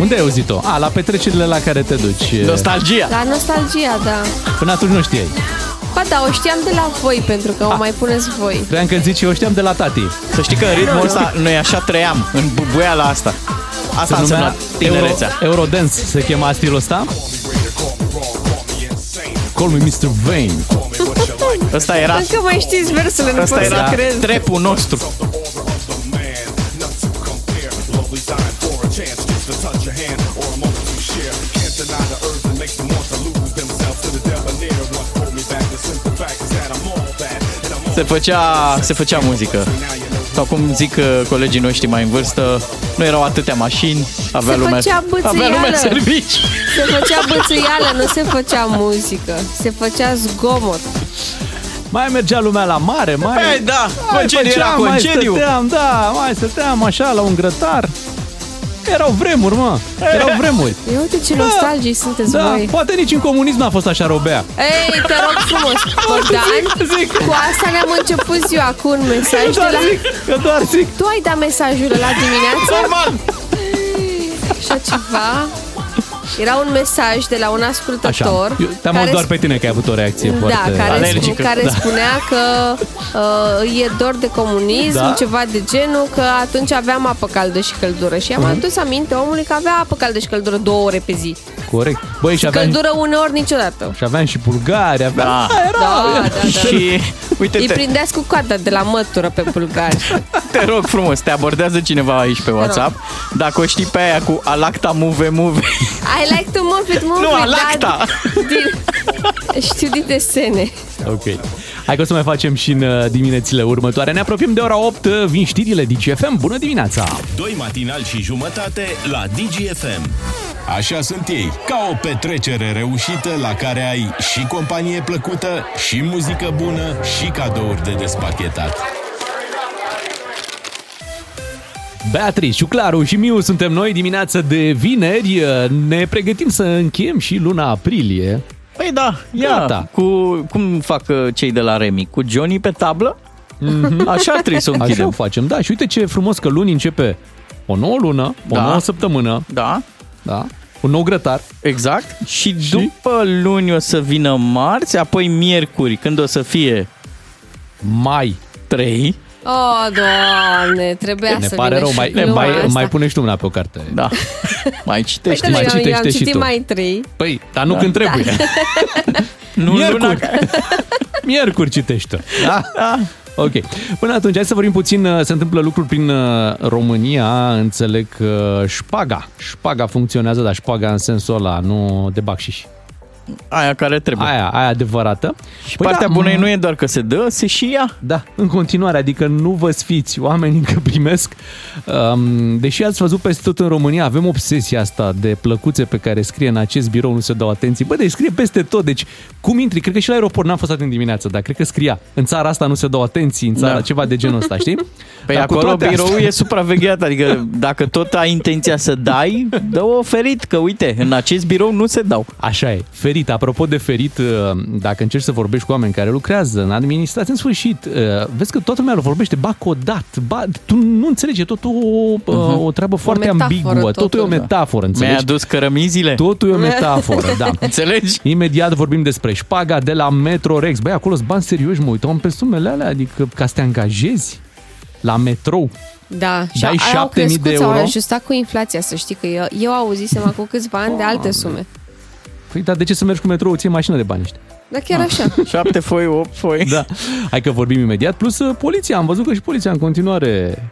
Unde ai auzit-o? A, la petrecerile la care te duci. Nostalgia. La nostalgia, da. Până atunci nu știai. Ba da, o știam de la voi, pentru că o mai puneți voi. Cream că zici, eu știam de la tati. Să știi că în ritmul ăsta, noi așa trăiam, în bubuiala asta. Asta Se înseamnă numea tinerețea. Euro, Eurodance se chema stilul ăsta. Call me Mr. Vane. Ăsta era, Încă mai știți versurile, nu ăsta pot să era cred. trepul nostru. Se făcea, se făcea muzică. Sau cum zic uh, colegii noștri mai în vârstă, nu erau atâtea mașini, avea Se lumea, făcea avea lumea bățâială. servici. Se făcea bățâială, nu se făcea muzică. Se făcea zgomot. Mai mergea lumea la mare, mai... Păi da, mai concediu era făceam, concediu. Mai stăteam, da, mai stăteam așa la un grătar. Erau vremuri, mă. Erau vremuri. Ia uite ce nostalgii sunteți Da, voi. poate nici în comunism n-a fost așa robea. Ei, te rog frumos, Bogdan, zic, zic. cu asta ne-am început ziua, cu un mesaj Eu de doar la... zic, eu doar zic. Tu ai dat mesajul la dimineață? Normal. Așa ceva? Era un mesaj de la un ascultător. Așa. Eu te-am auzit doar pe tine că ai avut o reacție da, foarte care, alergică. care Da. spunea că uh, e dor de comunism, Da. ceva de genul, că atunci aveam apă caldă și căldură. Și am Mhm. adus aminte omului că avea apă caldă și căldură două ore pe zi. Corect. Băi, și aveam, Căldură uneori niciodată. și aveam și bulgari, aveam... Da. era, Da, da, da. Și uite, Îi te, prindeați cu coada de la mătură pe bulgari. te rog frumos, te abordează cineva aici pe WhatsApp. Dacă o știi pe aia cu Alacta Move Move, I like to move it, move Nu, it. Alacta. da, din, știu din desene. Ok. Hai că o să mai facem și în uh, diminețile următoare. Ne apropiem de ora 8, uh, vin știrile DGFM. Bună dimineața! Doi matinali și jumătate la DGFM. Așa sunt ei, ca o petrecere reușită la care ai și companie plăcută, și muzică bună, și cadouri de despachetat. Beatrice, Ciuclaru și Miu suntem noi dimineața de vineri. Uh, Ne pregătim să încheiem și luna aprilie. Păi da, ia, Gata. cu, cum fac uh, cei de la Remi? Cu Johnny pe tablă? Așa ar trebui să o Așa o închidem. facem, da. Și uite ce frumos că luni începe o nouă lună, o Da. nouă săptămână, Da, da? Un nou grătar. exact. Și, după luni o să vină marți, apoi miercuri, când o să fie Mai. 3. Oh, doamne, trebuia Ne să pare vină rău, și mai, gluma mai, asta. mai pune și tu mâna pe o carte. Da. Mai citești. Uite, mai eu, eu am citește și citit tu. mai trei. Păi, dar nu Da. când trebuie. Nu Miercuri. luna... Miercuri citește. Da? Da. Ok. Până atunci, hai să vorbim puțin. uh, Se întâmplă lucruri prin uh, România. Înțeleg că șpaga. Șpaga funcționează, dar șpaga în sensul ăla, nu de bacșiș. Aia care trebuie. Aia, aia adevărată. Și partea bună nu e doar că se dă, se și ia. Da, în continuare, adică nu vă sfiți, oamenii încă primesc. Um, deși ați văzut peste tot în România, avem obsesia asta de plăcuțe pe care scrie în acest birou, nu se dau atenție. Bă, deci scrie peste tot, deci cum intri? Cred că și la aeroport n-am fost atent dimineața, dar cred că scria. În țara asta nu se dau atenții, în țara, Da. ceva de genul ăsta, știi? Păi Dar cu acolo toate biroul astea- e supravegheat, adică dacă tot ai intenția să dai, dă-o ferit, că uite, în acest birou nu se dau. Așa e. Ferit, apropo de ferit, uh, dacă încerci să vorbești cu oameni care lucrează în administrație, în sfârșit, uh, vezi că toată lumea lo vorbește bacodat, ba, tu nu înțelegi, e tot o, uh, o treabă foarte metaforă ambiguă, totul e o totul, da. metaforă, Mi-ai înțelegi? adus cărămizile? Totul e o metaforă, da. Înțelegi? Imediat vorbim despre șpaga de la Metrorex. Băi, acolo sunt bani serioși, mă uitam pe sumele alea, adică ca să te angajezi. la metrou. Da, și Dai au- au 7.000 de crescut, euro? au ajustat cu inflația, să știi că eu, eu auzisem acum câțiva ani de alte sume. Păi, dar de ce să mergi cu metrou? Ții mașină de bani ăștia. Dar chiar așa. 7 foi, 8 foi. Da. Hai că vorbim imediat. Plus uh, poliția. Am văzut că și poliția în continuare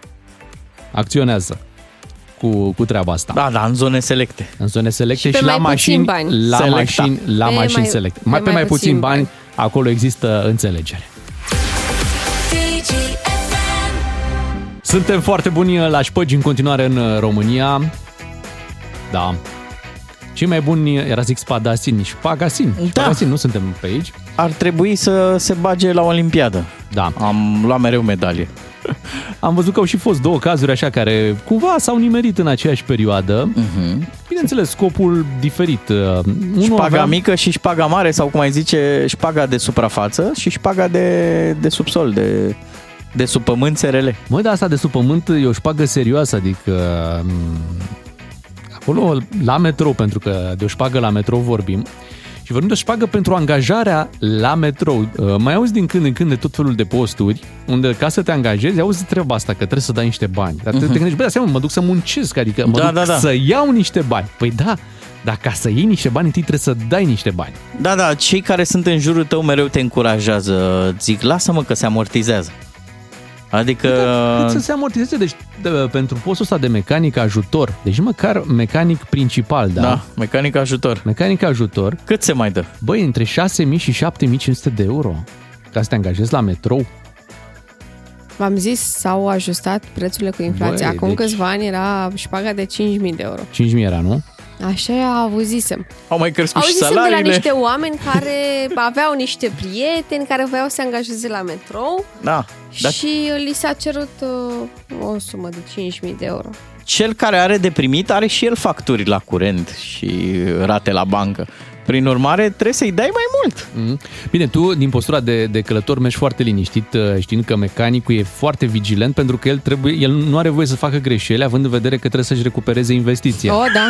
acționează cu, cu treaba asta. Da, da, în zone selecte. În zone selecte Și și, pe la mai puțin mașini, bani. la Selecta. mașini, la Pe mașini mai- selecte. pe Mai, pe mai puțin bani, bani. acolo există înțelegere. Suntem foarte buni la șpăgi în continuare în uh, România. Da. Cei mai buni era zic spadasini și pagasini. Da. Pagasini, nu suntem pe aici. Ar trebui să se bage la Olimpiadă. Da. Am luat mereu medalie. Am văzut că au și fost două cazuri așa care cumva s-au nimerit în aceeași perioadă. Uh-huh. Bineînțeles, scopul diferit. Uh, Unul Șpaga avea- mică și șpaga mare sau cum ai zice, șpaga de suprafață și șpaga de, de subsol, de, de sub pământ SRL. Mă, dar asta de sub pământ e o șpagă serioasă, adică m, acolo la metrou, pentru că de o șpagă la metrou vorbim, și vorbim de o șpagă pentru angajarea la metrou. Uh, Mai auzi din când în când de tot felul de posturi unde ca să te angajezi, auzi treaba asta, că trebuie să dai niște bani. Dar te, te gândești, bă, dar seama, mă duc să muncesc, adică mă Da, duc da, da. să iau niște bani. Păi da, dar ca să iei niște bani, întâi trebuie să dai niște bani. Da, da, cei care sunt în jurul tău mereu te încurajează. Zic, lasă-mă că se amortizează. Adică... Cât să se amortizeze, deci de, pentru postul ăsta de mecanic ajutor, deci măcar mecanic principal, da? Da, mecanic ajutor. Mecanic ajutor. Cât se mai dă? Băi, între 6.000 și 7.500 de euro ca să te angajezi la metrou. V-am zis, s-au ajustat prețurile cu inflația. Băi, Acum deci- câțiva ani era șpaga de 5.000 de euro. 5.000 era, nu? Așa auzisem. Au mai crescut și Auzisem de la salariile. niște oameni care aveau niște prieteni care voiau să se angajeze la metrou Da, dar și li s-a cerut uh, o sumă de 5.000 de euro. cel care are de primit are și el facturi la curent și rate la bancă. Prin urmare, trebuie să-i dai mai mult. Mm. Bine, tu din postura de, de călător mergi foarte liniștit, uh, știind că mecanicul e foarte vigilent pentru că el, trebuie, el nu are voie să facă greșeli, având în vedere că trebuie să-și recupereze investiția. Oh, da.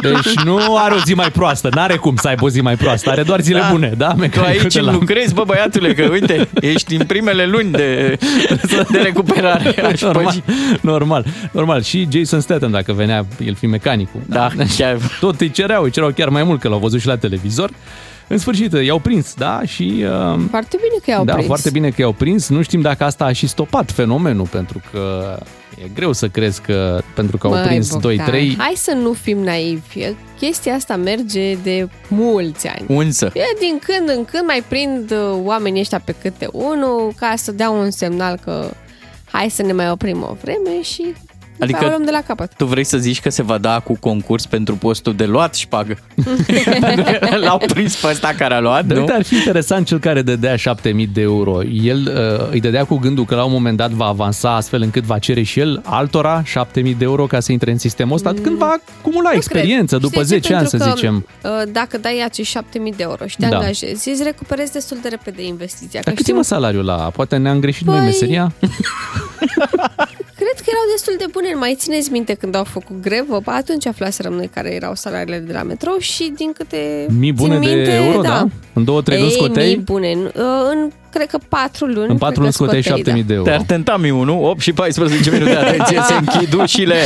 Deci nu are o zi mai proastă, n-are cum să aibă o zi mai proastă, are doar zile Da. bune, da? Tu Mecanicul aici de la- lucrezi, bă băiatule, că uite, ești în primele luni de, de recuperare aș normal, șpăgii. normal, normal. Și Jason Statham, dacă venea, el fi mecanicul. Da, chiar. Tot îi cereau, îi cereau chiar mai mult, că l-au văzut și la televizor. În sfârșit, i-au prins, da? Și... Uh, Foarte bine că i-au da, prins. foarte bine că i-au prins. Nu știm dacă asta a și stopat fenomenul, pentru că e greu să crezi că pentru că au Măi, prins Bogdan, 2-3... Hai să nu fim naivi. Chestia asta merge de mulți ani. Unsă. E, din când în când mai prind uh, oamenii ăștia pe câte unul ca să dea un semnal că hai să ne mai oprim o vreme și adică Adică o luăm de la capăt. tu vrei să zici că se va da cu concurs pentru postul de luat șpagă? L-au prins pe ăsta care a luat, Dar nu? uite, ar fi interesant cel care dădea 7000 de euro. El uh, îi dădea cu gândul că la un moment dat va avansa astfel încât va cere și el altora 7000 de euro ca să intre în sistemul ăsta, când va acumula Nu experiență cred. după Știi de ce? 10 ani, să Pentru că, zicem. uh, Dacă dai acești 7000 de euro și te Da. angajezi, îți recuperezi destul de repede investiția. Dar Că cât e știm- mă salariul la? Poate ne-am greșit noi Păi- meseria? Cred că erau destul de bune. Mai țineți minte când au făcut grevă? Ba, atunci aflaserăm noi care erau salariile de la metrou și din câte Mii bune țin de minte, euro, da? În două, trei luni Ei, scoteai? mii bune. În, în, cred că patru luni. În patru cred luni că scoteai 7000 de euro. Te-ar tenta mi 1, 8 și 14 minute, atenție, se închid ușile.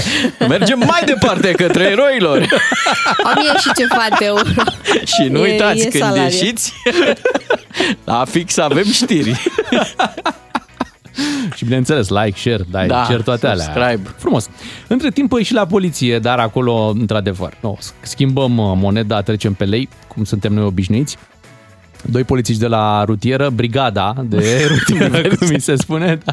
Mergem mai departe către eroilor. 1000 și ceva de euro. Și nu E- uitați, e când salariu. ieșiți, la fix avem știri. Și bineînțeles, like, share, dai, Da, share toate alea. subscribe. Frumos. Între timp, păi și la poliție, dar acolo, într-adevăr, no, schimbăm uh, moneda, trecem pe lei, cum suntem noi obișnuiți. Doi polițiști de la rutieră, brigada de rutieră, cum mi se spune. Da.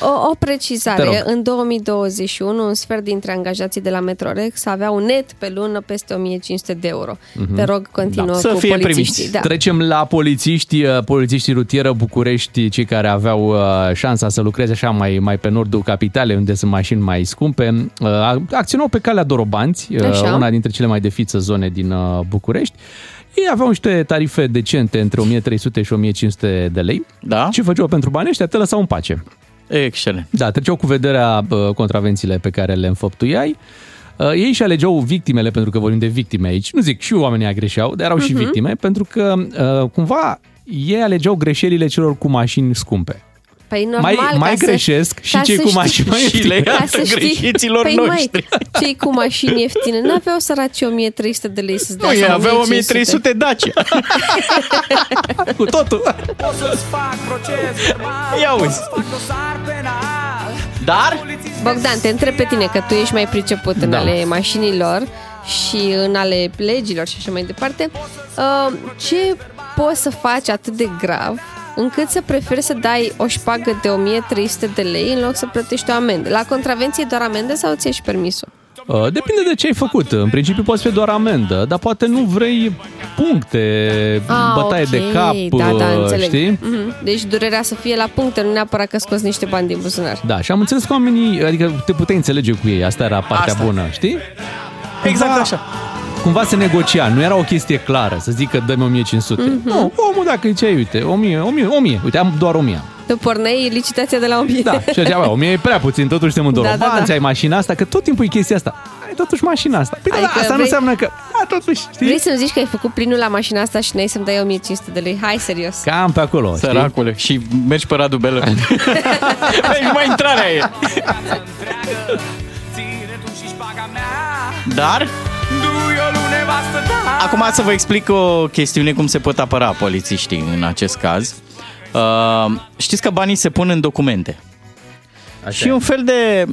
O, o Te precizare. rog. În 2021, un sfert dintre angajații de la Metrorex aveau net pe lună peste 1500 de euro. Mhm. Te rog, continuă Da. cu Să fie polițiștii. primiți. Da. Trecem la polițiști, uh, polițiștii rutieră București, cei care aveau uh, șansa să lucreze așa mai, mai pe nordul capitalei, unde sunt mașini mai scumpe. Uh, Acționau pe calea Dorobanți, uh, Așa. una dintre cele mai de fiță zone din uh, București. Ei aveau niște tarife decente între 1300 și 1500 de lei. Da. Ce făceau pentru banii ăștia? Te lăsau în pace. Excelent. Da, treceau cu vederea uh, contravențiile pe care le înfăptuiai. Uh, ei și alegeau victimele, pentru că vorbim de victime aici. Nu zic, și oamenii aia greșeau, dar erau și Mhm. victime, pentru că uh, cumva ei alegeau greșelile celor cu mașini scumpe. Păi normal, mai, ca mai să- greșesc și ca cei să cu știi- mașini mai Și le ieftine. Ca iartă să știi. greșiților păi, noștri. Măi, cei cu mașini ieftine n-aveau săraci 1300 de lei să-ți dea Nu, ei sau aveau 1500. 1300 Dacia. Cu totul. Ia uzi. Dar, Bogdan, te întreb pe tine, că tu ești mai priceput în Da. ale mașinilor și în ale legilor și așa mai departe. Uh, ce poți să faci atât de grav încât să preferi să dai o șpagă de 1300 de lei în loc să plătești o amendă? La contravenție doar amendă sau ți și permisul? Uh, Depinde de ce ai făcut. În principiu poți fi doar amendă, dar poate nu vrei puncte, bătaie ok. de cap, da, da, uh, înțeleg. știi? Mhm. Deci durerea să fie la puncte, nu neapărat că scoți niște bani din buzunar. Da, și am înțeles că oamenii, adică te puteai înțelege cu ei, asta era partea Asta. bună, știi? exact așa. Cumva se negocia, nu era o chestie clară, să zică dă-mi 1500. Mhm. Nu, omul dacă ziceai, uite, 1000, 1000, 1000, uite, am doar 1000. Tu porneai licitația de la 1000. Da, și zicea, bă, 1000 e prea puțin, totuși suntem în Da, Doroban, da, da. ai mașina asta, că tot timpul e chestia asta. Ai totuși mașina asta. Păi Adică da, asta nu vrei- înseamnă că, a, totuși, știi? Vrei să-mi zici că ai făcut plinul la mașina asta și n-ai să-mi dai 1500 de lei? Hai, serios. Cam pe acolo, știi? Săracule. Și mergi pe Radu Belă. Deci mai intrarea e. Dar, acum să vă explic o chestiune cum se pot apăra polițiștii în acest caz. Uh, știți că banii se pun în documente. Așa și e. un fel de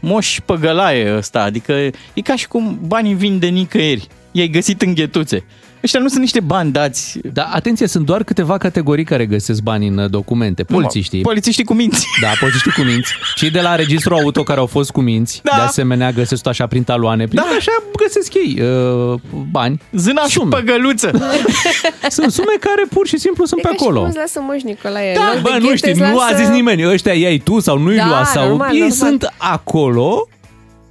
moș păgălaie ăsta, adică e ca și cum banii vin de nicăieri. I-ai găsit în ghetuțe. Ăștia nu sunt niște bani dați. Da, atenție, sunt doar câteva categorii care găsesc bani în uh, documente. Polițiștii. Polițiștii cu minți. Da, polițiștii cu minți. Cei de la registrul auto care au fost cu minți. Da. De asemenea, găsesc tot așa prin taloane. Prin Da. Așa găsesc ei uh, bani. Zâna și Sume. păgăluță. Sunt sume care pur și simplu sunt E pe ca și acolo. cum îți lasă moș Nicolae. Da, în loc bă, de nu ghete, știi, îți nu a lasă- zis nimeni, ăștia i-ai tu sau nu-i Da, lua sau normal, ei normal. sunt acolo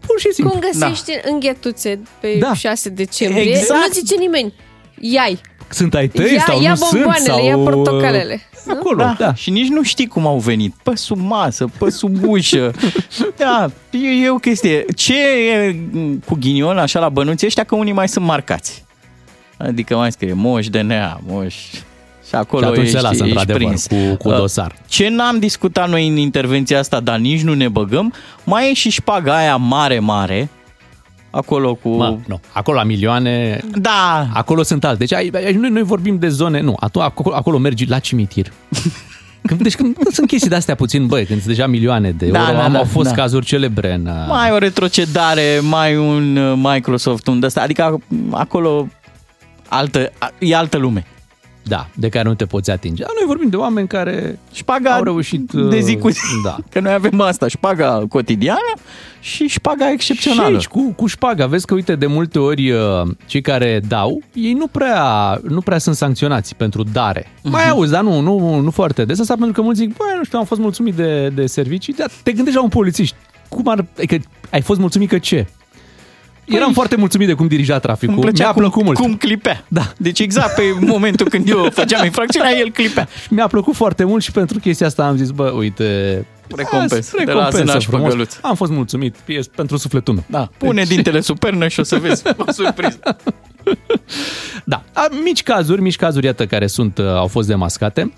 pur și simplu. Cum găsești în ghetuțe pe Da. 6 decembrie, Exact. nu zice nimeni. Iai, Sunt ai tăi ia, sau ia nu sunt bomboanele, sau... ia portocalele. Nu? Acolo, Da, da. Și nici nu știi cum au venit. Pe sub masă, pe sub ușă. Da, e, e o chestie. Ce e cu ghinion așa la bănuți ăștia că unii mai sunt marcați. Adică mai scrie moș DNA, moș... Și acolo Și atunci ești, se lasă, ești într-adevăr, prins. cu- cu Uh, dosar. Ce n-am discutat noi în intervenția asta, dar nici nu ne băgăm, mai e și șpaga aia mare, mare, acolo cu... Mă, nu. Acolo la milioane, Da, acolo sunt alte. Deci ai, ai, noi, noi vorbim de zone, nu, atu- acolo, acolo mergi la cimitir. Când, deci când nu sunt chestii de-astea puțin, băi, când sunt deja milioane de Da, euro, da, am, da, au fost da. cazuri celebre în... uh, mai o retrocedare, mai un uh, Microsoft, un ăsta, adică acolo altă, e altă lume. Da, de care nu te poți atinge. Dar noi vorbim de oameni care Șpaga au reușit... de uh, zi cu zi. Da. Că noi avem asta, șpaga cotidiană și șpaga Și excepțională. aici, cu, cu șpaga, vezi că, uite, de multe ori uh, cei care dau, ei nu prea, nu prea sunt sancționați pentru dare. Uh-huh. Mhm. Mai auzi, dar nu, nu, nu foarte des. Asta pentru că mulți zic, băi, nu știu, am fost mulțumit de, de servicii, dar te gândești la un polițist. Cum ar, adică, ai fost mulțumit că ce? Eram foarte mulțumit de cum dirija traficul. Îmi plăcea Mi-a cum, plăcut mult. cum clipea. Da. Deci exact pe momentul când eu făceam infracțiunea, el clipea. Mi-a plăcut foarte mult și pentru chestia asta am zis, bă, uite... Recompensă. Asta, De la Zânaș frumos. Păgăluț. Am fost mulțumit e pentru sufletul meu. Da, pune dintele sub pernă și o să vezi o surpriză. Da, a, mici cazuri, mici cazuri, iată, care sunt, uh, au fost demascate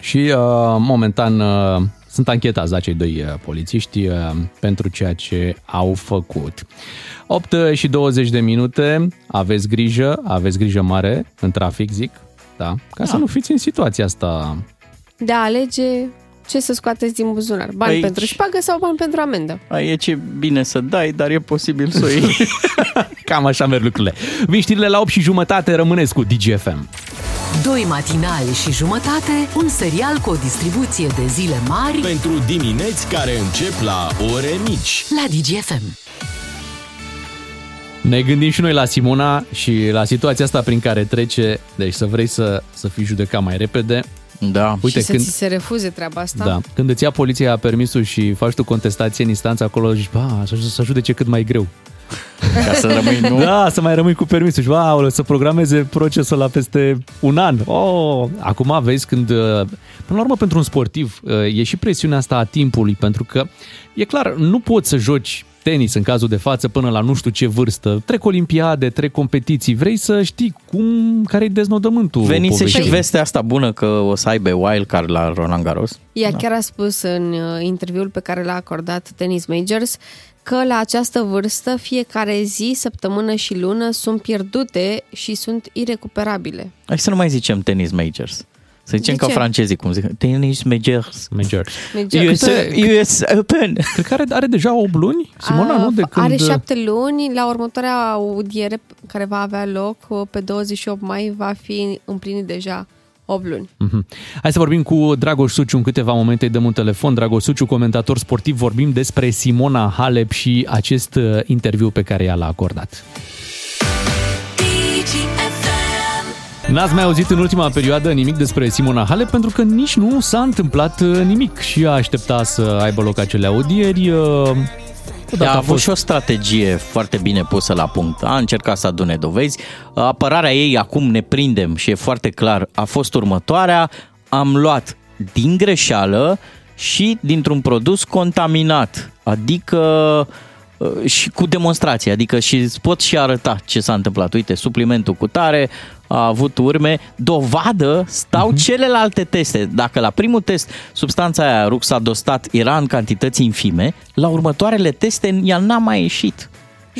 și uh, momentan uh, sunt anchetați la cei doi uh, polițiști uh, pentru ceea ce au făcut. 8 și 20 de minute, aveți grijă, aveți grijă mare în trafic, zic, da, ca să nu fiți în situația asta. De a alege ce să scoateți din buzunar. Bani Aici. pentru șpagă sau bani pentru amendă? Ai, E ce bine să dai, dar e posibil să o iei. Cam așa merg lucrurile. Vin știrile la 8 și jumătate, rămâneți cu DGFM. Doi matinali și jumătate, un serial cu o distribuție de zile mari Pentru dimineți care încep la ore mici. la DGFM. Ne gândim și noi la Simona și la situația asta prin care trece, deci să vrei să, să fii judecat mai repede. Da. Uite, și să când, ți se refuze treaba asta? da, când îți ia poliția permisul și faci tu contestație în instanță acolo, zici, ba, să, să judece cât mai greu. Ca să rămâi, nu? Da, să mai rămâi cu permisul și wow, să programeze procesul la peste un an. Oh, acum vezi când, uh, până la urmă pentru un sportiv, uh, e și presiunea asta a timpului, pentru că e clar, nu poți să joci tenis în cazul de față până la nu știu ce vârstă. Trec olimpiade, trec competiții. Vrei să știi cum, care e deznodământul Venise poveștii? și vestea asta bună că o să aibă wildcard la Roland Garros. Ea chiar a spus în uh, interviul pe care l-a acordat Tennis Majors că la această vârstă fiecare zi, săptămână și lună sunt pierdute și sunt irecuperabile. Hai să nu mai zicem tenis majors. Să zicem De ca ce? francezii, cum zic. Tenis majors. Majors. Majors. US, US Open. Cred că are, are deja 8 luni, Simona, A, nu? De când... Are șapte luni, la următoarea audiere care va avea loc uh, pe 28 mai va fi împlinit deja 8 luni. Mhm. Hai să vorbim cu Dragoș Suciu în câteva momente, îi dăm un telefon. Dragoș Suciu, comentator sportiv, vorbim despre Simona Halep și acest uh, interviu pe care ea l-a acordat. N-ați mai auzit în ultima perioadă nimic despre Simona Halep pentru că nici nu s-a întâmplat uh, nimic și a aștepta să aibă loc acele audieri. uh, odată a a avut fost- și o strategie foarte bine pusă la punct. A încercat să adune dovezi. Apărarea ei, acum ne prindem și e foarte clar, a fost următoarea. Am luat din greșeală și dintr-un produs contaminat. Adică uh, și cu demonstrație, adică și îți pot și arăta ce s-a întâmplat. Uite, suplimentul cu tare a avut urme, dovadă stau uh-huh. celelalte teste. Dacă la primul test substanța aia ruxadostat era în cantități infime, la următoarele teste ea n-a mai ieșit.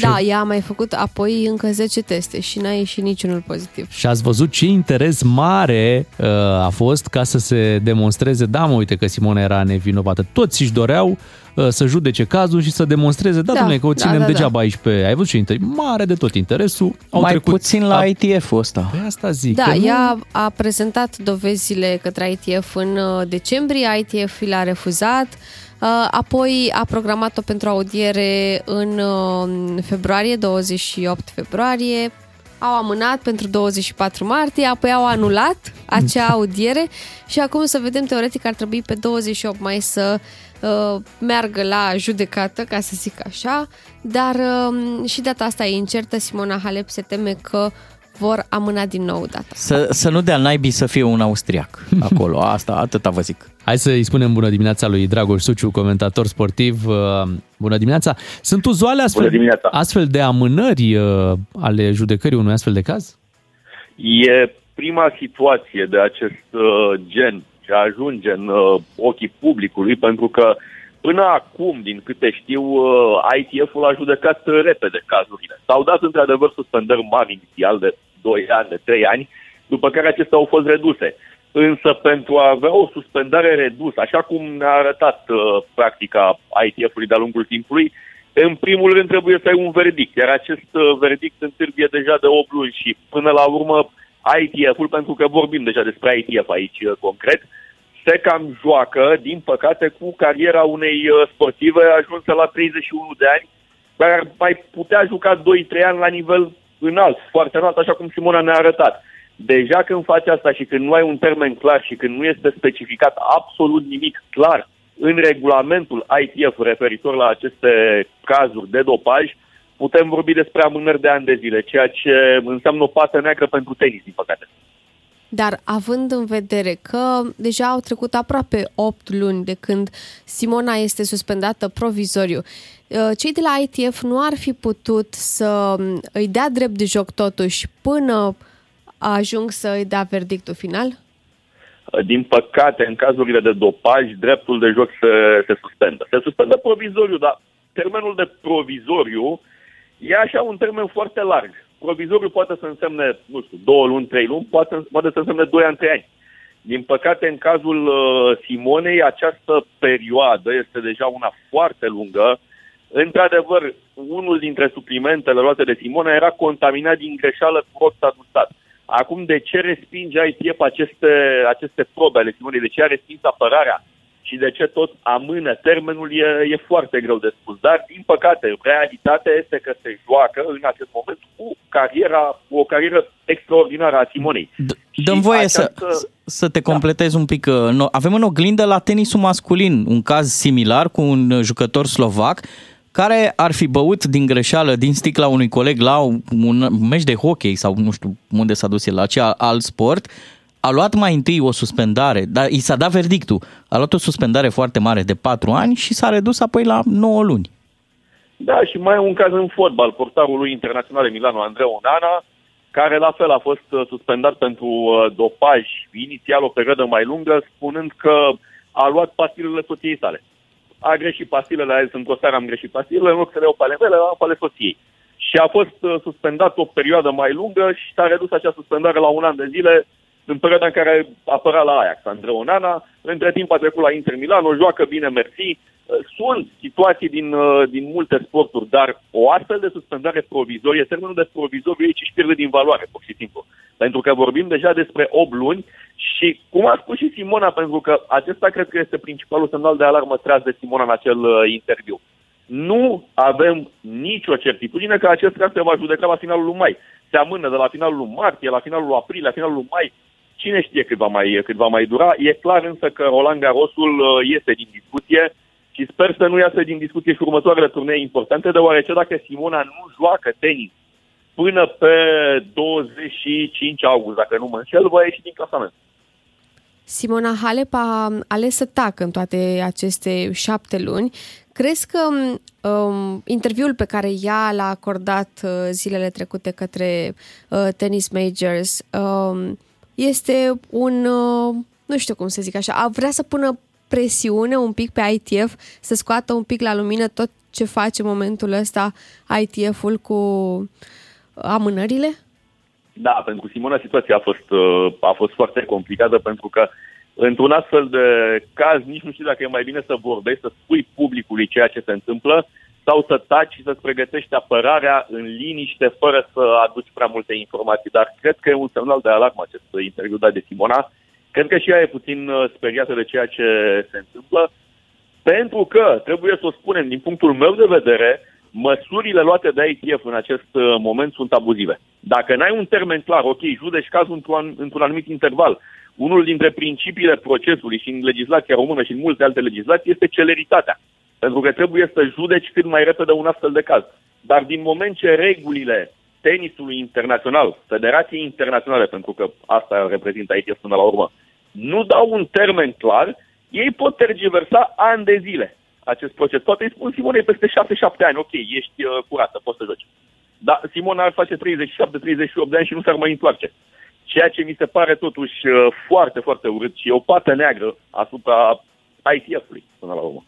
Da, ea a mai făcut apoi încă 10 teste și n-a ieșit niciunul pozitiv. Și ați văzut ce interes mare uh, a fost ca să se demonstreze, da mă, uite că Simona era nevinovată. Toți își doreau uh, să judece cazul și să demonstreze, da, Da, domnule, că o da, ținem da, degeaba da. aici pe... Ai văzut ce interes? Mare de tot interesul. Au mai trecut, puțin la a- ITF-ul ăsta. Pe asta zic. Da, că nu- ea a prezentat dovezile către ITF în uh, decembrie, ITF l-a refuzat, uh, apoi a programat-o pentru audiere în uh, februarie, 28 februarie, au amânat pentru 24 martie, apoi au anulat acea audiere și acum să vedem, teoretic ar trebui pe 28 mai să uh, meargă la judecată, ca să zic așa, dar uh, și data asta e incertă, Simona Halep se teme că vor amâna din nou data. Să, să nu dea naibii să fie un austriac acolo. Asta, atâta vă zic. Hai să-i spunem bună dimineața lui Dragoș Suciu, comentator sportiv. Uh, Bună dimineața! Sunt uzuale astfel, Bună dimineața. astfel de amânări uh, ale judecării unui astfel de caz? E prima situație de acest uh, gen ce ajunge în uh, ochii publicului, pentru că până acum, din câte știu, uh, ITF-ul a judecat uh, repede cazurile. S-au dat într-adevăr suspendări mari inițial de 2 ani, de 3 ani, după care acestea au fost reduse. Însă pentru a avea o suspendare redusă, așa cum ne-a arătat uh, practica ITF-ului de-a lungul timpului, în primul rând trebuie să ai un verdict, iar acest uh, verdict întârzie deja de 8 luni și până la urmă ITF-ul, pentru că vorbim deja despre ITF aici uh, concret, se cam joacă, din păcate, cu cariera unei uh, sportive ajunsă la 31 de ani, care ar mai putea juca 2-3 ani la nivel înalt, foarte înalt, așa cum Simona ne-a arătat. Deja când faci asta și când nu ai un termen clar și când nu este specificat absolut nimic clar în regulamentul ITF referitor la aceste cazuri de dopaj, putem vorbi despre amânări de ani de zile, ceea ce înseamnă o pată neagră pentru tenis, din păcate. Dar având în vedere că deja au trecut aproape 8 luni de când Simona este suspendată provizoriu, uh, cei de la ITF nu ar fi putut să um, îi dea drept de joc totuși până ajung să îi dea verdictul final? Din păcate, în cazurile de dopaj, dreptul de joc se, se suspendă. Se suspendă provizoriu, dar termenul de provizoriu e așa un termen foarte larg. Provizoriu poate să însemne, nu știu, două luni, trei luni, poate, poate să însemne doi ani, trei ani. Din păcate, în cazul uh, Simonei, această perioadă este deja una foarte lungă. Într-adevăr, unul dintre suplimentele luate de Simona era contaminat din greșeală cu roxadustat. Acum, de ce respinge ITF aceste, aceste probe ale Simonei? De ce a respins apărarea? Și de ce tot amână termenul e, e foarte greu de spus. Dar, din păcate, realitatea este că se joacă în acest moment cu cariera, cu o carieră extraordinară a Simonei. Dăm voie să, această- să te completez un pic. uh, no- Avem în oglindă la tenisul masculin un caz similar cu un uh, jucător slovac care ar fi băut din greșeală din sticla unui coleg la un, un meci de hockey sau nu știu unde s-a dus el, la ce alt sport, a luat mai întâi o suspendare, dar i s-a dat verdictul. A luat o suspendare foarte mare de 4 ani și s-a redus apoi la 9 luni. Da, și mai e un caz în fotbal, portarului internațional Milano Andreu Onana, care la fel a fost uh, suspendat pentru uh, dopaj, inițial o perioadă mai lungă, spunând că a luat pastilele soției sale. A greșit pastilele, a zis într-o seară am greșit pastilele, în loc să le iau pe ale mele, am pe ale soției. Și a fost uh, suspendat o perioadă mai lungă și s-a redus acea suspendare la un an de zile în perioada în care apăra la Ajax, Andrei Onana, între timp a trecut la Inter Milano, joacă bine, mersi. Sunt situații din, uh, din multe sporturi, dar o astfel de suspendare provizorie, termenul de provizoriu aici își pierde din valoare, pur și simplu. Pentru că vorbim deja despre 8 luni și, cum a spus și Simona, pentru că acesta cred că este principalul semnal de alarmă tras de Simona în acel uh, interviu. Nu avem nicio certitudine că acest caz se va judeca la finalul lui mai. Se amână de la finalul lui martie, la finalul lui aprilie, la finalul lui mai. Cine știe cât va mai, cât va mai dura? E clar însă că Roland Garrosul uh, este din discuție și sper să nu iasă din discuție și următoarele turnee importante, deoarece dacă Simona nu joacă tenis până pe 25 august, dacă nu mă înșel, va ieși din clasament. Simona Halep a ales să tacă în toate aceste șapte luni. Crezi că um, interviul pe care ea l-a acordat uh, zilele trecute către uh, Tennis Majors um, este un, uh, nu știu cum să zic așa, a vrea să pună presiune un pic pe ITF, să scoată un pic la lumină tot ce face în momentul ăsta ITF-ul cu amânările? Da, pentru Simona situația a fost, uh, a fost foarte complicată pentru că într-un astfel de caz nici nu știu dacă e mai bine să vorbești, să spui publicului ceea ce se întâmplă sau să taci și să-ți pregătești apărarea în liniște fără să aduci prea multe informații. Dar cred că e un semnal de alarmă acest interviu dat de Simona. Cred că și ea e puțin uh, speriată de ceea ce se întâmplă, pentru că, trebuie să o spunem, din punctul meu de vedere, măsurile luate de ITF în acest uh, moment sunt abuzive. Dacă n-ai un termen clar, ok, judeci cazul într-un, într-un anumit interval, unul dintre principiile procesului și în legislația română și în multe alte legislații este celeritatea. Pentru că trebuie să judeci cât mai repede un astfel de caz. Dar din moment ce regulile tenisului internațional, federației internaționale, pentru că asta reprezintă ITF până la urmă, nu dau un termen clar, ei pot tergiversa ani de zile acest proces. Toate îi spun, Simone, peste 6-7 ani, ok, ești uh, curată, poți să joci. Dar Simona ar face 37-38 de ani și nu s-ar mai întoarce. Ceea ce mi se pare totuși uh, foarte, foarte urât și e o pată neagră asupra ITF-ului până la urmă.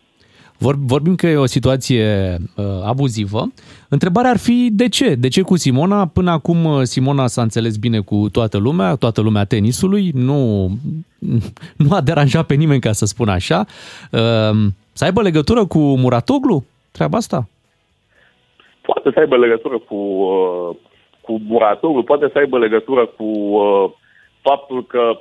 Vorbim că e o situație uh, abuzivă. Întrebarea ar fi de ce? De ce cu Simona? Până acum uh, Simona s-a înțeles bine cu toată lumea, toată lumea tenisului, nu, nu a deranjat pe nimeni, ca să spun așa. Uh, să aibă legătură cu Muratoglu? Treaba asta? Poate să aibă legătură cu, uh, cu Muratoglu, poate să aibă legătură cu uh, faptul că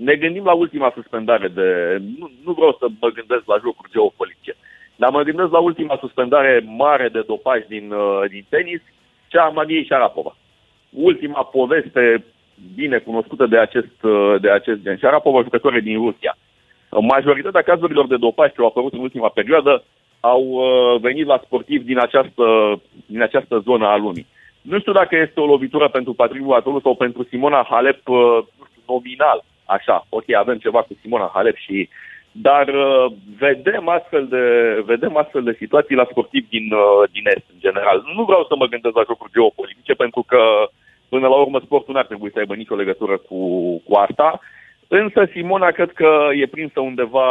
ne gândim la ultima suspendare de... Nu, nu vreau să mă gândesc la jocuri geopolitice, dar mă gândesc la ultima suspendare mare de dopaj din, uh, din tenis, cea a Mariei Șarapova. Ultima poveste bine cunoscută de acest, uh, de acest gen. Șarapova, jucătoare din Rusia. Majoritatea cazurilor de dopaj ce au apărut în ultima perioadă au uh, venit la sportivi din această, din această zonă a lumii. Nu știu dacă este o lovitură pentru Patrick Atolu sau pentru Simona Halep, nu știu, nominal așa, ok, avem ceva cu Simona Halep și dar uh, vedem astfel de, vedem astfel de situații la sportivi din, uh, din Est, în general. Nu vreau să mă gândesc la jocuri geopolitice, pentru că, până la urmă, sportul nu ar trebui să aibă nicio legătură cu, cu asta. Însă Simona cred că e prinsă undeva,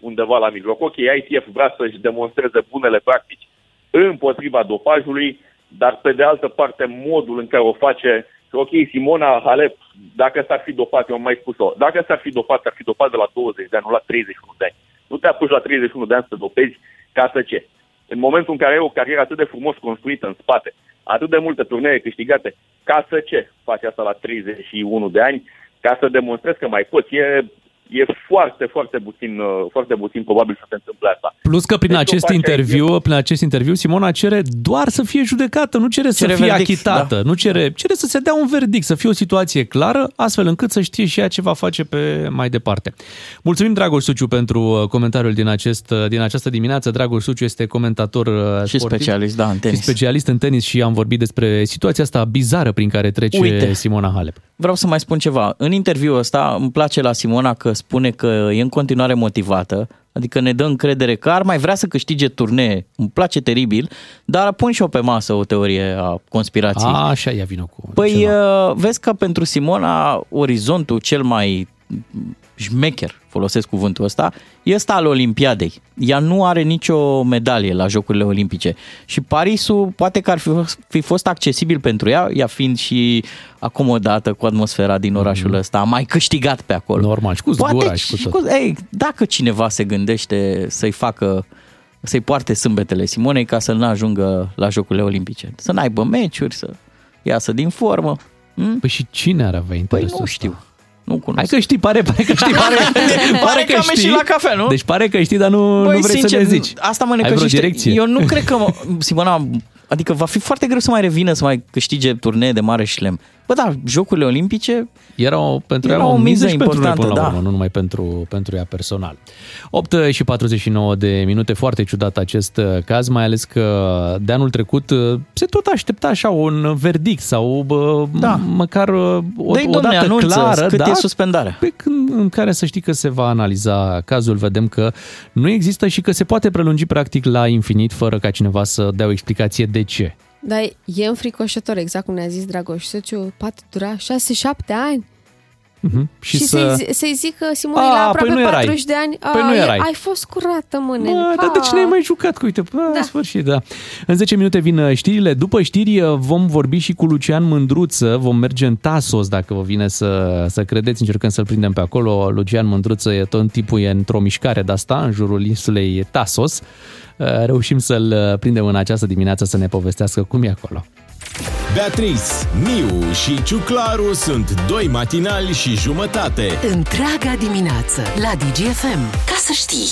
undeva la mijloc. Ok, ITF vrea să-și demonstreze bunele practici împotriva dopajului, dar pe de altă parte modul în care o face ok, Simona Halep, dacă s-ar fi dopat, eu am mai spus-o, dacă s-ar fi dopat, s-ar fi dopat de la 20 de ani, nu la 31 de ani. Nu te apuci la 31 de ani să dopezi ca să ce? În momentul în care ai o carieră atât de frumos construită în spate, atât de multe turnee câștigate, ca să ce faci asta la 31 de ani? Ca să demonstrezi că mai poți. E e foarte, foarte puțin, uh, foarte puțin probabil să se întâmple asta. Plus că prin deci acest interviu, prin acest interviu, Simona cere doar să fie judecată, nu cere, cere să fie verdict, achitată, da. nu cere, cere să se dea un verdict, să fie o situație clară, astfel încât să știe și ea ce va face pe mai departe. Mulțumim, Dragoș Suciu, pentru uh, comentariul din, acest, uh, din această dimineață. Dragoș Suciu este comentator și sportiv, specialist, da, în tenis. Și specialist în tenis și am vorbit despre situația asta bizară prin care trece Uite, Simona Halep. Vreau să mai spun ceva. În interviul ăsta îmi place la Simona că spune că e în continuare motivată, Adică ne dă încredere că ar mai vrea să câștige turnee. Îmi place teribil, dar pun și eu pe masă o teorie a conspirației. A, așa, ia vină cu Păi ceva. uh, vezi că pentru Simona orizontul cel mai șmecher, folosesc cuvântul ăsta, e ăsta al Olimpiadei. Ea nu are nicio medalie la Jocurile Olimpice și Parisul poate că ar fi, fi fost accesibil pentru ea, ea fiind și acomodată cu atmosfera din orașul ăsta, a mai câștigat pe acolo. Mhm. Normal, și cu zgura și cu tot. ei, dacă cineva se gândește să-i facă să-i poarte sâmbetele Simonei ca să nu ajungă la Jocurile Olimpice. Să n-aibă meciuri, să iasă din formă. Hmm? Păi și cine ar avea interesul Păi nu ăsta? Știu. Nu cunosc. Hai că știi, pare, pare că știi, pare, Pare că am ieșit la cafea, nu? Deci pare că știi, dar nu, Băi, nu vrei sincer, să ne zici. Asta mă Ai vreo necăjește. direcție? Eu nu cred că, mă, Simona, adică va fi foarte greu să mai revină să mai câștige turnee de mare șlem. Bă, da, Jocurile Olimpice Era o, pentru Era ea o miză și pentru noi importantă, până la da. urmă, nu numai pentru, pentru ea personal. 8 și 49 de minute, foarte ciudat acest uh, caz, mai ales că de anul trecut uh, se tot aștepta așa un verdict sau bă, Da. măcar uh, o, Dă-i, o domne, dată anunță clară. cât da, e suspendarea. Pe când, în care să știi că se va analiza cazul, vedem că nu există și că se poate prelungi practic la infinit fără ca cineva să dea o explicație de ce. Dar e înfricoșător, exact cum ne-a zis Dragoș Săciu, poate dura 6-7 ani. Mhm. Și, și să... să-i, zi- să-i zică Simonei A, la păi aproape nu erai. 40 de ani, Păi "A, nu e- erai." ai fost curată, mâne. Bă, dar de ce n-ai mai jucat? Că uite, bă, da. în sfârșit, da. În 10 minute vin uh, știrile. După știri uh, vom vorbi și cu Lucian Mândruță. Vom merge în Tasos, dacă vă vine să, să credeți. Încercăm să-l prindem pe acolo. Lucian Mândruță e tot timpul e într-o mișcare de asta, în jurul insulei Tasos. Uh, Reușim să-l uh, prindem în această dimineață să ne povestească cum e acolo. Beatrice, Miu și Ciuclaru sunt doi matinali și jumătate. Întreaga dimineață la DGFM. Ca să știi!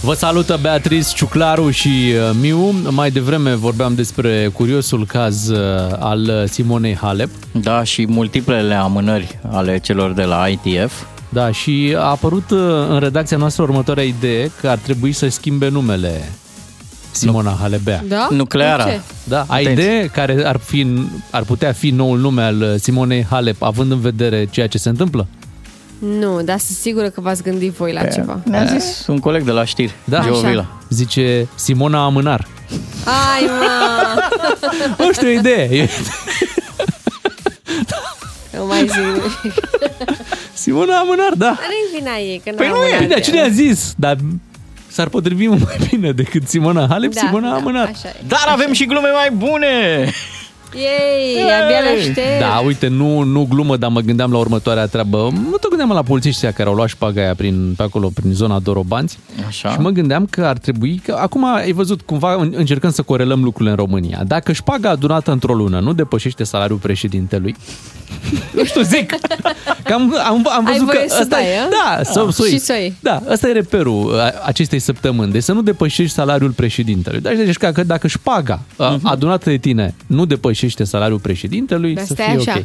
Vă salută Beatrice Ciuclaru și uh, Miu. Mai devreme vorbeam despre curiosul caz uh, al Simonei Halep. Da, și multiplele amânări ale celor de la ITF. Da, și a apărut uh, în redacția noastră următoarea idee că ar trebui să schimbe numele Simona Halebea. Da? Nucleara. De ce? Da, ai idee care ar, fi, ar putea fi noul nume al uh, Simonei Halep, având în vedere ceea ce se întâmplă? Nu, dar sunt sigură că v-ați gândit voi la ceva. Ne-a zis un coleg de la știri, Da, Geo Așa. Vila. Zice Simona Amânar. Ai, mă! Nu știu, o idee. E- Nu mai zic nimic. Simona Amânar, da. Dar nu-i vina ei, că Păi n-am nu e, una bine, de- cine a zis? Dar s-ar potrivit mult mai bine decât Simona Halep, Da, Simona da, Amânar. Așa e. Dar avem și glume mai bune! Ei, abia le aștept. Da, uite, nu, nu glumă, dar mă gândeam la următoarea treabă. Nu tot gândeam la polițiștii ăia care au luat șpaga aia prin, pe acolo, prin zona Dorobanți. Așa. Și mă gândeam că ar trebui, că acum ai văzut, cumva în- încercăm să corelăm lucrurile în România. Dacă șpaga adunată într-o lună nu depășește salariul președintelui, nu știu, zic, că am, am, am Ai văzut voie că să ăsta dai, e, a? da, să, Ah, să o și iei. să o iei. Da, ăsta e reperul a- acestei săptămâni, deci să nu depășești salariul președintelui. Deci, deci că dacă șpaga uh adunată de tine nu depășește salariul președintelui, Dar să stai fie așa. ok.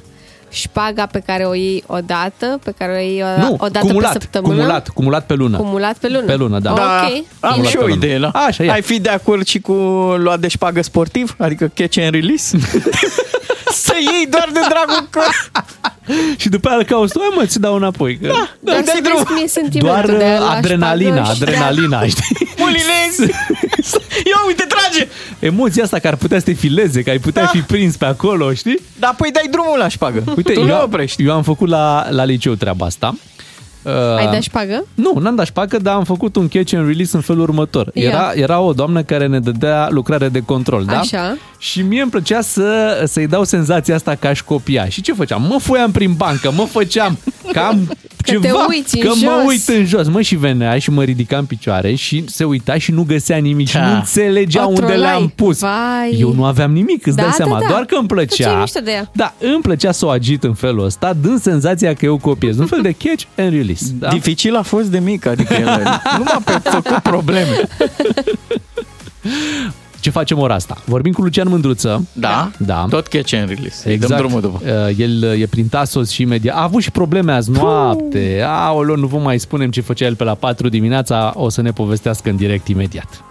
Șpaga pe care o iei o dată, pe care o iei o, Nu, o dată cumulat, pe săptămână. cumulat, cumulat pe lună. Cumulat pe lună. Pe lună, da. Ok. Da, am Bine. și o idee, la. Așa, ia. Ai fi de acord și cu luat de șpagă sportiv? Adică catch and release? Să iei doar de dragul că... Și după aia îl cauți, tu, "Hai, mă, ți dau înapoi. Că... Da, Dar dai să drum. vezi cum e sentimentul Doar de a uh, lua adrenalina, șpagă și de a- adrenalina, știi? Mulilezi! Ia uite, trage! Emoția asta că ar putea să te fileze, că ai putea Da. fi prins pe acolo, știi? Da, păi dai drumul la șpagă. Uite, tu nu eu, oprești. eu am făcut la, la liceu treaba asta. Uh, Ai dat șpagă? Nu, n-am dat șpagă, dar am făcut un catch and release în felul următor. Ia. Era, era o doamnă care ne dădea lucrare de control, da? Așa. Și mie îmi plăcea să, să-i dau senzația asta că aș copia. Și ce făceam? Mă foiam prin bancă, mă făceam cam Că ceva, te uiți în că mă jos. uit în jos. Mă și venea și mă ridicam în picioare și se uita și nu găsea nimic și Da. nu înțelegea O unde trolai. le-am pus. Vai. Eu nu aveam nimic, îți Da, dai da, seama. da. Doar că îmi Că ți-e plăcea. mișto de ea. Da, îmi plăcea să o agit în felul ăsta, dând senzația că eu copiez. Un fel de catch and release. Da? Dificil a fost de mic, adică el nu m-a pe- făcut probleme. Ce facem ora asta? Vorbim cu Lucian Mândruță. Da? Da. Tot catch and release. Îi Exact. dăm drumul după. Uh, El uh, e prin Tasos și imediat. A avut și probleme azi noapte. Aoleu, nu vă mai spunem ce făcea el pe la 4 dimineața. O să ne povestească în direct imediat.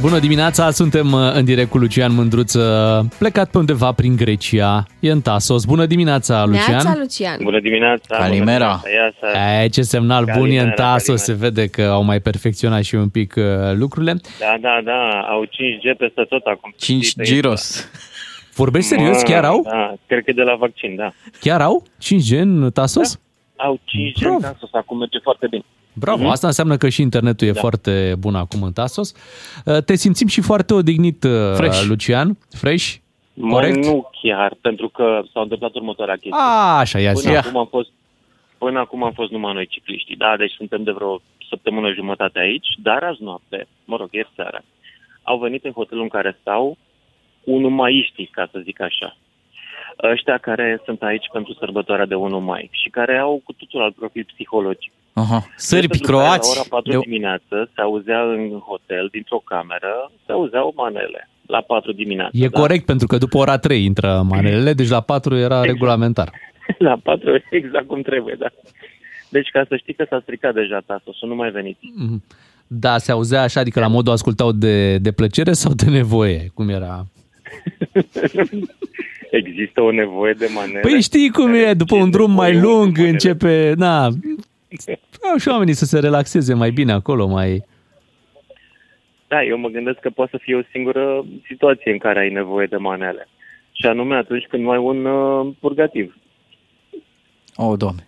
Bună dimineața, suntem uh, în direct cu Lucian Mândruț, uh, plecat pe undeva prin Grecia, e în Tasos. Bună dimineața, Lucian! Neața, Lucian. Bună dimineața! Calimera. Bună dimineața, E, ce semnal bun e în Calimera, Tasos, se vede că au mai perfecționat și un pic uh, lucrurile. Da, da, da, au 5G peste tot acum. 5 giros. Vorbești serios? Chiar au? Da, cred că de la vaccin, da. Chiar au 5G în Tasos? Au 5G în Tasos, acum merge foarte bine. Bravo, Mhm. asta înseamnă că și internetul e Da. foarte bun acum în Tasos. Uh, Te simțim și foarte odihnit, uh, Fresh. Lucian. Fresh? Mă, Corect? nu chiar, pentru că s-a întâmplat următoarea chestie. A, așa, ia zi. Până Ia. acum, am fost, până acum am fost numai noi cicliștii, da, deci suntem de vreo săptămână jumătate aici, dar azi noapte, mă rog, ieri seara, au venit în hotelul în care stau unumaiștii, ca să zic așa. Ăștia care sunt aici pentru sărbătoarea de 1 mai și care au cu totul alt profil psihologic. Aha. Sârbi, Pentru că La croați. ora 4 De- dimineață se auzea în hotel, dintr-o cameră, se auzeau manele. La 4 dimineața. E da? corect, pentru că după ora 3 intră manelele, deci la 4 era regulamentar. La 4, exact cum trebuie, da. Deci ca să știi că s-a stricat deja Tasosul, nu mai veniți. Mhm. Da, se auzea așa, adică la modul ascultau de, de plăcere sau de nevoie? Cum era? Există o nevoie de manele. Păi știi cum e, după un drum mai lung începe, na, au și oamenii să se relaxeze mai bine acolo, mai... Da, eu mă gândesc că poate să fie o singură situație în care ai nevoie de manele. Și anume atunci când ai un uh, purgativ. O, doamne.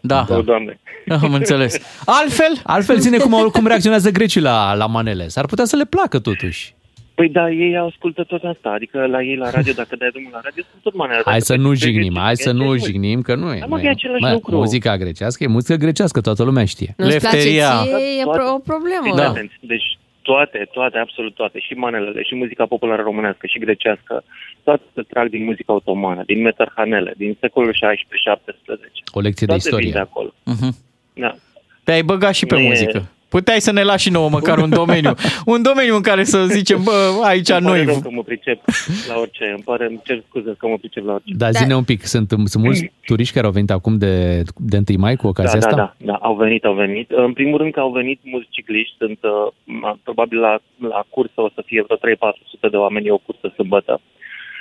Da. O, doamne. Am înțeles. Altfel? Altfel ține cum, cum reacționează grecii la, la manele. S-ar putea să le placă totuși. Păi da, ei ascultă tot asta. Adică la ei la radio, dacă dai drumul la radio, sunt tot manele. Hai să nu jignim, jignim, hai să nu jignim, că nu e. Hai, mă, nu că e e. același Mă, lucru. Muzica grecească e muzică grecească, toată lumea știe. Nu-ți place Lefteria. ție, e pro- o problemă. Da. Deci toate, toate, absolut toate, și manelele, și muzica populară românească, și grecească, toate se trag din muzica otomană, din metarhanele, din secolul 16-17. O lecție de Toate vin de istorie. acolo. Mhm. Da. Te-ai băgat și pe Nu e- muzică. Puteai să ne lași și nouă măcar un domeniu. Un domeniu în care să zicem, bă, aici Îmi pare noi... rău că mă pricep la orice, îmi pare, îmi cer scuze că mă pricep la orice. Dar zine un pic, sunt, sunt mulți turiști care au venit acum de, de 1 mai cu ocazia da, asta? da, da, da, au venit, au venit. În primul rând că au venit mulți cicliști, sunt uh, probabil la, la cursă o să fie vreo 3-400 de oameni, e o cursă sâmbătă,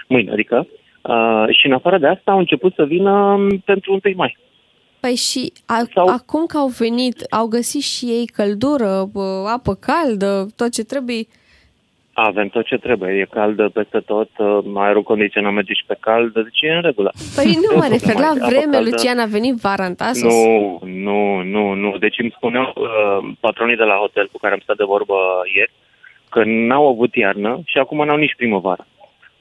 mâine, adică. Uh, și în afară de asta au început să vină um, pentru 1 mai. Păi și a, Sau... acum că au venit, au găsit și ei căldură, bă, apă caldă, tot ce trebuie. Avem tot ce trebuie, e cald peste tot, uh, aerul condiționat merge și pe cald, deci e în regulă. Păi nu mă E o refer problemă, la apă vreme, caldă. Lucian a venit vara în Tasos. Nu, nu, nu, nu. Deci îmi spuneau uh, patronii de la hotel cu care am stat de vorbă ieri că n-au avut iarnă și acum n-au nici primăvară.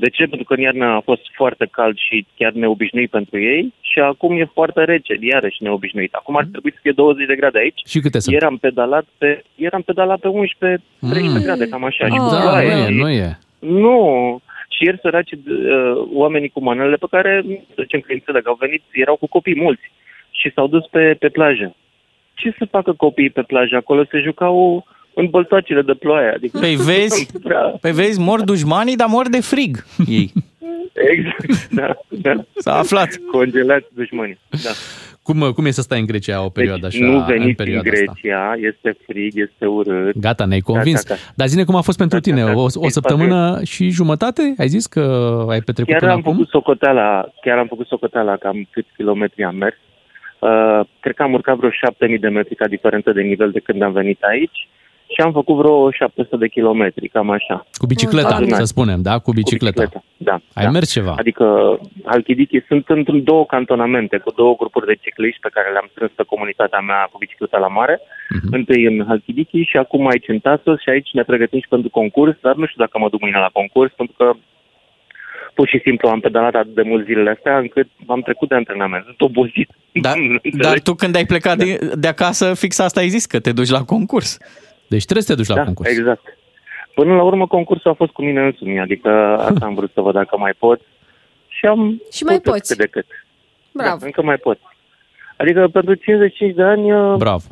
De ce? Pentru că în iarnă a fost foarte cald și chiar neobișnuit pentru ei și acum e foarte rece, iarăși neobișnuit. Acum ar trebui să fie 20 de grade aici. Și câte sunt? Ieri am pedalat pe, ieri am pedalat pe 11, 13 Mm. grade, cam așa. și cu Da, nu ploaie. e, nu e. Nu. Și ieri săraci uh, oamenii cu manele pe care, să zicem că înțeleg, au venit, erau cu copii mulți și s-au dus pe, pe plajă. Ce să facă copiii pe plajă? Acolo se jucau în băltoacele de ploaie. Adică Păi vezi, Prea- păi vezi, mor dușmanii, dar mor de frig ei. Exact, da, da. S-a aflat. Congelați dușmanii, da. Cum, cum e să stai în Grecia o perioadă Deci așa? nu în veniți în perioada asta? Grecia, este frig, este urât. Gata, ne-ai convins. Gata, gata. Dar zine cum a fost pentru tine? Gata, O, gata. o săptămână și jumătate? Ai zis că ai petrecut Chiar până am acum? făcut socoteala, chiar am făcut socoteala cam câți kilometri am mers. Uh, cred că am urcat vreo 7000 de metri ca diferență de nivel de când am venit aici și am făcut vreo 700 de kilometri, cam așa. Cu bicicleta, Adunat. să spunem, da? Cu bicicleta. Da. Ai da. mers ceva? Adică Halkidiki sunt într două cantonamente, cu două grupuri de cicliști pe care le-am strâns pe comunitatea mea cu bicicleta la mare. Mhm. Întâi în Halkidiki și acum aici în Tasos și aici ne pregătim și pentru concurs, dar nu știu dacă mă duc mâine la concurs, pentru că pur și simplu am pedalat atât de mult zilele astea încât am trecut de antrenament. Sunt obosit. Dar, dar tu când ai plecat de, de acasă, fix asta ai zis, că te duci la concurs. Deci trebuie să te duci la da, concurs. exact. Până la urmă concursul a fost cu mine însumi, adică asta am vrut să văd dacă mai pot și am Și mai putut poți. cât de cât. Bravo. Da, încă mai pot. Adică pentru 55 de ani... uh, Bravo.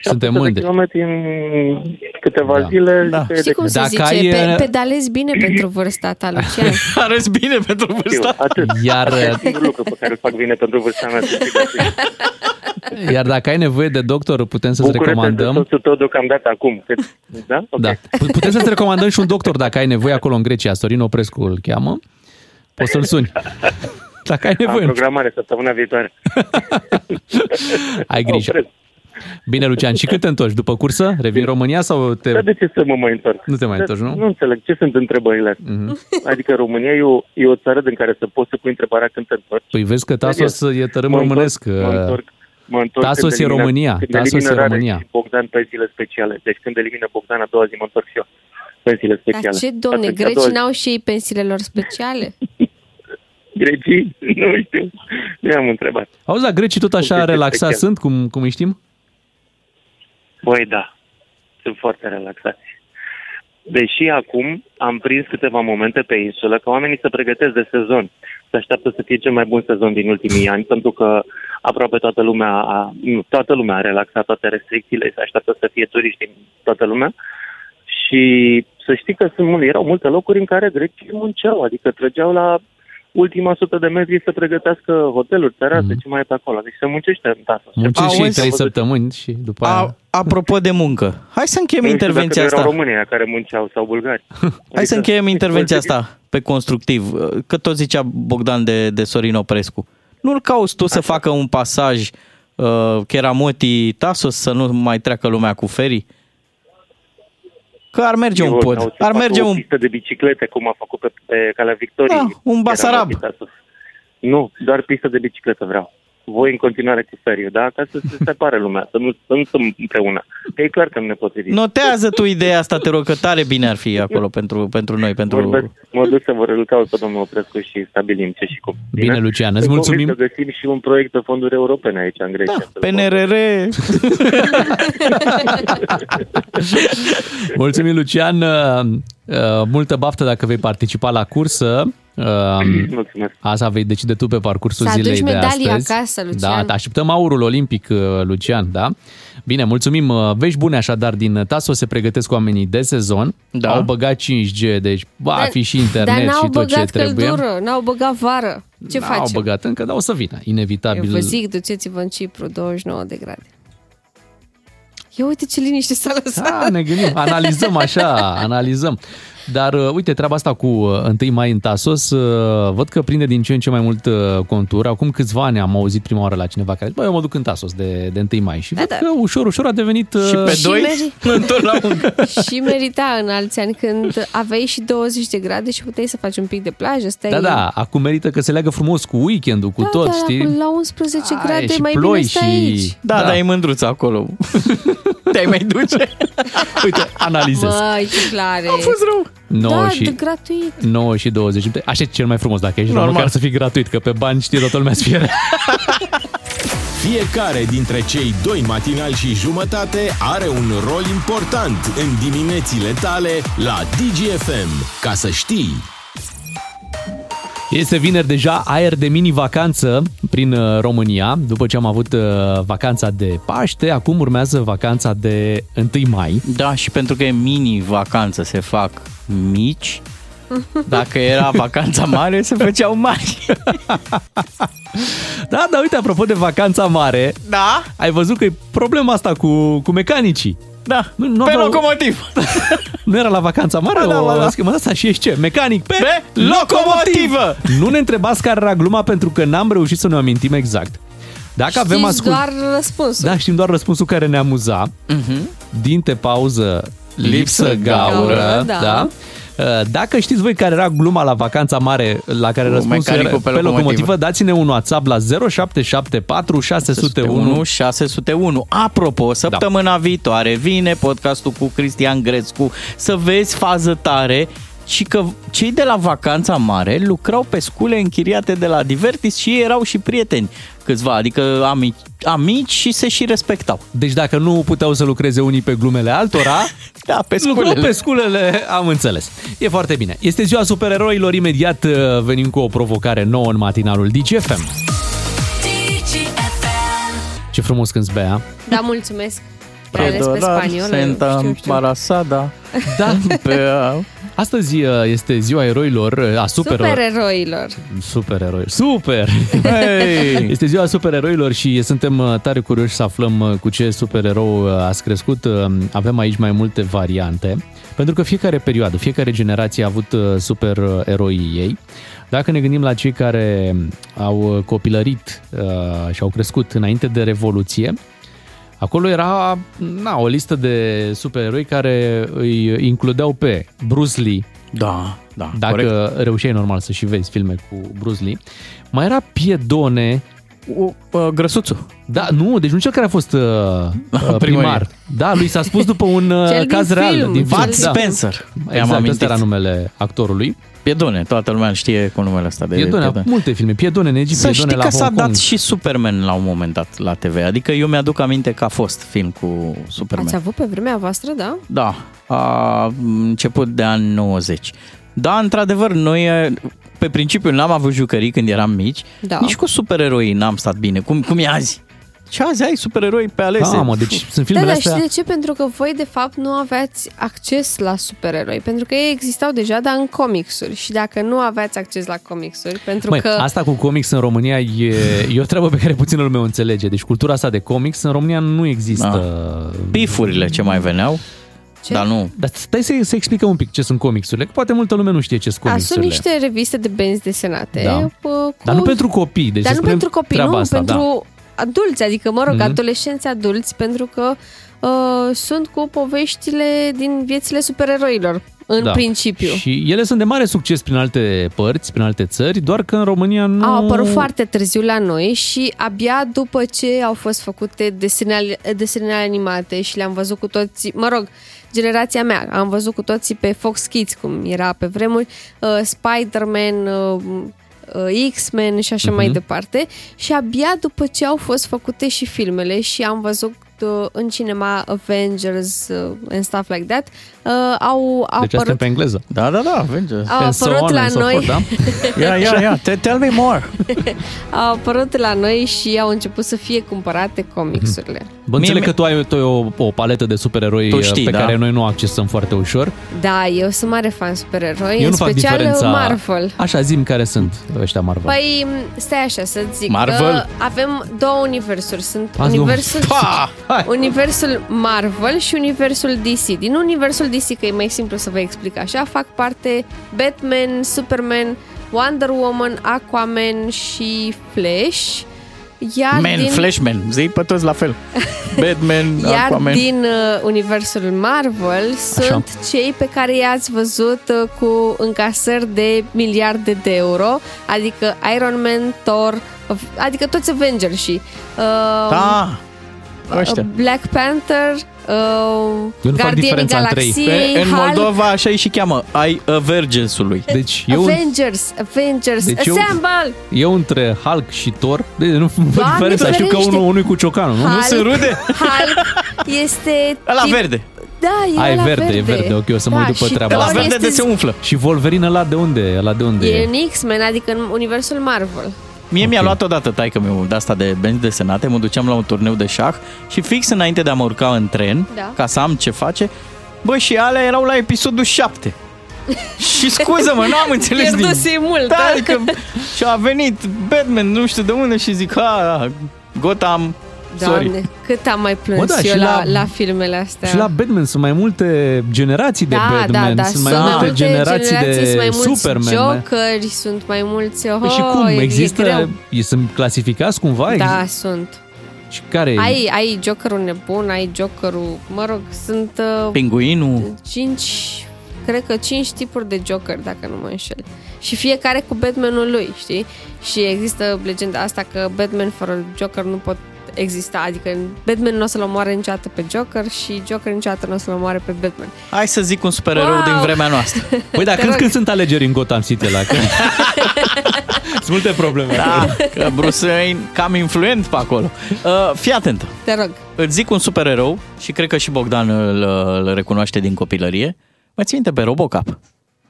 700 Suntem de mândri. kilometri în câteva Da. zile. Da. zice, Știi cum se Dacă zice? ai, Pe, uh, pedalezi bine pentru vârsta ta, Lucian. Arăți bine pentru știu, vârsta. atât. Iar, Asta e singurul lucru pe care îl fac bine pentru vârsta mea. să știi, dar iar dacă ai nevoie de doctor, putem să-ți Bucură-te de recomandăm. soțul tău deocamdată acum. Cât, da? Ok. Da. P- Putem să-ți recomandăm și un doctor dacă ai nevoie acolo în Grecia. Sorin Oprescu îl cheamă. Poți să-l suni. Dacă ai Am nevoie. programare săptămâna viitoare. Ai grijă. Opresc. Bine, Lucian, și când te întorci? După cursă? Revii în România sau te... Dar de ce să mă mai întorc? Nu te mai De- întorci, nu? Nu înțeleg. Ce sunt întrebările astea? Mhm. Adică România e o, e o țară din care să poți să pui întrebarea când te întorci. Păi vezi că Tasos e tărâm Mă întorc- românesc. Mă întorc, mă întorc Tasos când e elimină- România, Când Tasos elimină e Rareș România. și Bogdan pensiile speciale. Deci când elimină Bogdan a doua zi mă întorc și eu. Pensiile Dar speciale. ce, domne, Atunci, a doua grecii zi. n-au și ei pensiile lor speciale? Grecii? Nu știu. Nu am întrebat. Auzi, la grecii tot așa Chestii relaxați speciale. sunt, cum, cum îi știm? Băi, da. Sunt foarte relaxați. Deși acum am prins câteva momente pe insulă că oamenii se pregătesc de sezon. Se așteaptă să fie cel mai bun sezon din ultimii ani, pentru că aproape toată lumea a, nu, toată lumea a relaxat toate restricțiile, se așteaptă să fie turiști din toată lumea. Și să știi că sunt, mult- erau multe locuri în care grecii munceau, adică trăgeau la ultima sută de metri să pregătească hoteluri, terase, ce mai e pe acolo. Deci se muncește în Tasos. Muncești și Auzi? trei săptămâni și după aia... A, apropo de muncă, hai să încheiem Nu știu intervenția dacă asta. erau românii aia care munceau sau bulgari. Hai să încheiem intervenția Adică- asta pe constructiv. Că tot zicea Bogdan de, de Sorin Oprescu. Nu-l cauți tu să facă un pasaj uh, Cheramoti Tasos să nu mai treacă lumea cu ferii? Că ar merge un Eu pod. vreau să Ar fac merge o un... pistă de biciclete, cum a făcut pe, pe Calea Victoriei. Da, un Era Basarab. rapid astăzi. Nu, doar pistă de bicicletă vreau. Voi în continuare cu feriu, da? Ca să se separe lumea, să nu, să nu stăm împreună. Că e clar că nu ne potrivim. Notează tu ideea asta, te rog, că tare bine ar fi acolo pentru, pentru noi, pentru... Vorbesc, mă duc să vă îl caut pe domnul Oprescu și stabilim ce și cum. Bine, Lucian, îți Sunt mulțumim. convins Să găsim și un proiect de fonduri europene aici în Grecia. Da, PNRR... Mulțumim, Lucian. Uh, uh, Multă baftă dacă vei participa la cursă. Uh, Mulțumesc. Asta vei decide tu pe parcursul Să zilei aduci de medalii astăzi. acasă, Lucian. Da, te așteptăm aurul olimpic, uh, Lucian, da? Bine, mulțumim. Uh, Vești bune așadar din Taso se pregătesc oamenii de sezon. Da. Au băgat 5G, deci va Dar- fi și internet Dar n-au și tot ce băgat trebuie. căldură, n-au băgat vară. Ce N-au facem? băgat încă, dar o să vină, inevitabil. Eu vă zic, duceți-vă în Cipru, 29 de grade. Ia uite ce liniște s-a lăsat. Da, ne gândim, analizăm așa, analizăm. Dar uh, uite, treaba asta cu uh, 1 mai în Tasos, uh, văd că prinde din ce în ce mai mult uh, contur. Acum câțiva ani am auzit prima oară la cineva care zice, bă, eu mă duc în Tasos de, de 1 mai și Da, văd da. că ușor, ușor a devenit... uh, Și pe Și doi, meri- întorc la muncă. și merita în alți ani când aveai și 20 de grade și puteai să faci un pic de plajă, stai Da, da, acum merită că se leagă frumos cu weekendul, cu Da, tot, dar știi? acum la 11 Ai, grade și mai ploi bine stai și- aici. Da, Da. da, dar e mândruță acolo. Te-ai mai duce? Uite, analizez. Măi, ce clare. A fost rău. 9 da, și, de gratuit. 9 și 20. Așa e cel mai frumos dacă ești, Normal. măcar să fii gratuit, că pe bani știe toată lumea să fie. Fiecare dintre cei doi matinali și jumătate are un rol important în diminețile tale la DGFM. Ca să știi... Este vineri deja aer de mini-vacanță prin uh, România. După ce am avut uh, vacanța de Paște, acum urmează vacanța de 1 mai. Da, și pentru că e mini-vacanță, se fac mici. Dacă era vacanța mare, se făceau mari. Da, dar uite, apropo de vacanța mare, Da? ai văzut că e problema asta cu, cu mecanicii. Da, Nu, nu pe aveau- locomotiv. Nu era la vacanța mare? Ba da, o ba da. schimbat asta și ești ce? Mecanic pe, Pe locomotivă! Nu ne întrebați care era gluma pentru că n-am reușit să ne amintim exact. Dacă avem Știți ascult... doar răspunsul. Da, știm doar răspunsul care ne amuza. Dinte, pauză, lipsă, Lipsă, gaură. gaură, da. da. Uh, Dacă știți voi care era gluma la vacanța mare la care Cu răspunsul era mecanicul pe, pe locomotivă, locomotivă, dați-ne un WhatsApp la 0774 601 601 601. Apropo, săptămâna viitoare vine podcastul cu Cristian Grețcu să vezi fază tare și că cei de la vacanța mare lucrau pe scule închiriate de la Divertis și ei erau și prieteni câțiva, adică amici, amici și se și respectau. Deci dacă nu puteau să lucreze unii pe glumele altora, Da, pe lucrau sculele. pe sculele, am înțeles. E foarte bine. Este ziua supereroilor, imediat uh, venim cu o provocare nouă în matinalul DGFM. Ce frumos când Bea. Da, mulțumesc. Prea ales pe dolar, spaniolă, Senta știu, știu. Embarazada. Da. Pe, uh, Astăzi uh, este ziua eroilor, uh, a super Supereroilor. Supereroi. Super! Hey! Este ziua supereroilor și suntem uh, tare curioși să aflăm uh, cu ce supererou uh, ați crescut. Uh, Avem aici mai multe variante, pentru că fiecare perioadă, fiecare generație a avut uh, supereroii ei. Dacă ne gândim la cei care au uh, copilărit uh, și au crescut înainte de Revoluție, Acolo era na, o listă de supereroi care îi includeau pe Bruce Lee. Da, da, Dacă corect. reușeai normal să și vezi filme cu Bruce Lee. Mai era Piedone. Uh, uh, grăsuțul. Da, nu, deci nu cel care a fost uh, uh, primar. Da, lui s-a spus după un uh, Cel din caz real. film. Din film. Bud Spencer. I-am Exact, amintit. ăsta era numele actorului. Piedone, toată lumea îl știe cu numele ăsta de Piedone, Piedone. multe filme. Piedone în Egipt, Să Piedone știi la că s-a Hong Kong. dat și Superman la un moment dat la TV. Adică eu mi-aduc aminte că a fost film cu Superman. Ați avut pe vremea voastră, da? Da, a început de ani 90. Da, într-adevăr, noi e, pe principiu n-am avut jucării când eram mici, Da. nici cu supereroi n-am stat bine, cum, cum e azi. Și azi ai supereroi pe alese. Da, mă, deci sunt Da, filmele dar astea... știi de ce? Pentru că voi, de fapt, nu aveați acces la supereroi. Pentru că ei existau deja, dar în comicsuri. Și dacă nu aveați acces la comicsuri, pentru Măi, că... asta cu comics în România e, e o treabă pe care puțină lume o înțelege. Deci cultura asta de comics în România nu există. Pifurile ce mai veneau, Ce? dar nu. Dar stai să, să explicăm un pic ce sunt comicsurile, că poate multă lume nu știe ce sunt A, sunt comicsurile. niște reviste de benzi desenate. Da. pă, Cu... Dar nu pentru copii, deci dar să nu spunem pentru copii, treaba nu, asta, pentru adulți, adică, mă rog, Mhm. adolescenți adulți, pentru că uh, sunt cu poveștile din viețile supereroilor, în Da. principiu. Și ele sunt de mare succes prin alte părți, prin alte țări, doar că în România nu... Au apărut foarte târziu la noi și abia după ce au fost făcute desenele, desenele animate și le-am văzut cu toții, mă rog, generația mea, am văzut cu toții pe Fox Kids, cum era pe vremuri, uh, Spider-Man, uh, uh, X-Men și așa Mhm. mai departe și abia după ce au fost făcute și filmele și am văzut uh, în cinema Avengers uh, and stuff like that, uh, au Deci asta e apărut pe engleză. Da, da, da, Avengers. Au And so apărut on la and so noi. forth, da? Ia, ia, ia, te- tell me more. au apărut la noi și au început să fie cumpărate comicsurile. Bă, înțeleg Mie- că tu ai, tu ai o, o paletă de supereroi Tu știi, pe da. care noi nu o accesăm foarte ușor. Da, eu sunt mare fan supereroi, Eu în nu fac special diferența... Marvel. Așa, zim care sunt ăștia Marvel. Păi, stai așa să zic Marvel? că avem două universuri. Sunt Azi nu. universul, Pa! Hai! universul Marvel și universul DC. Din universul DC, că e mai simplu să vă explic așa, fac parte Batman, Superman, Wonder Woman, Aquaman și Flash. Iar Man, din... Flashman, zi pe toți la fel. Batman, Iar Aquaman. din uh, universul Marvel sunt cei pe care i-ați văzut uh, cu încasări de miliarde de euro, adică Iron Man, Thor, uh, adică toți Avengers și uh, Da, ăștia. uh, Black Panther, uh, Eu nu fac Guardianii diferența între ei. Galaxiei, Pe, în Hulk, Moldova așa îi și cheamă, ai Avergensului. Deci eu, Avengers, Avengers, Deci eu- Assemble! eu între Hulk și Thor, de, nu văd Doamne, diferența, știu că ferește! unul, unul e cu ciocanul, nu? Hulk, se rude? Hulk este... Ăla tip- verde. Da, e A, e ăla verde, e verde, ok, o să mă uit după și treaba Ăla Thor asta. verde de este se umflă. Și Wolverine ăla de unde? Ăla de unde? E în X-Men, adică în universul Marvel. Mie mi-a Ok. luat odată taică meu de asta de benzi desenate, mă duceam la un turneu de șah și fix înainte de a mă urca în tren, Da. ca să am ce face, bă, și alea erau la episodul 7. și scuză-mă, nu am înțeles nimic. Pierduse mult, Da, da? adică și a venit Batman, nu știu de unde și zic, ha, Gotham, sorry. Doamne, cât am mai plâns Mă, da, eu și la, la- la, filmele astea. Și la Batman sunt mai multe generații de da, Batman, da, da, sunt mai multe generații, generații, de sunt mai mulți Superman. Jokeri, sunt mai mulți... Oh, Păi și cum? e, Există, E greu. e, sunt clasificați cumva? Da, Exist- sunt. Și care Ai, ai Jokerul nebun, ai Jokerul... Mă rog, sunt uh, Pinguinul. cinci... Cred că cinci tipuri de Joker, dacă nu mă înșel. Și fiecare cu Batmanul lui, știi? Și există legenda asta că Batman fără Joker nu pot exista. Adică Batman nu o să-l omoare niciodată pe Joker și Joker niciodată nu o să-l omoare pe Batman. Hai să zic un supererou Wow! din vremea noastră. Păi da, Te când, rog. când sunt alegeri în Gotham City la că... Sunt multe probleme. Da, că Bruce Wayne cam influent pe acolo. Uh, fii atent. Te rog. Îți zic un supererou și cred că și Bogdan îl, îl recunoaște din copilărie. Mă ții minte pe Robocop.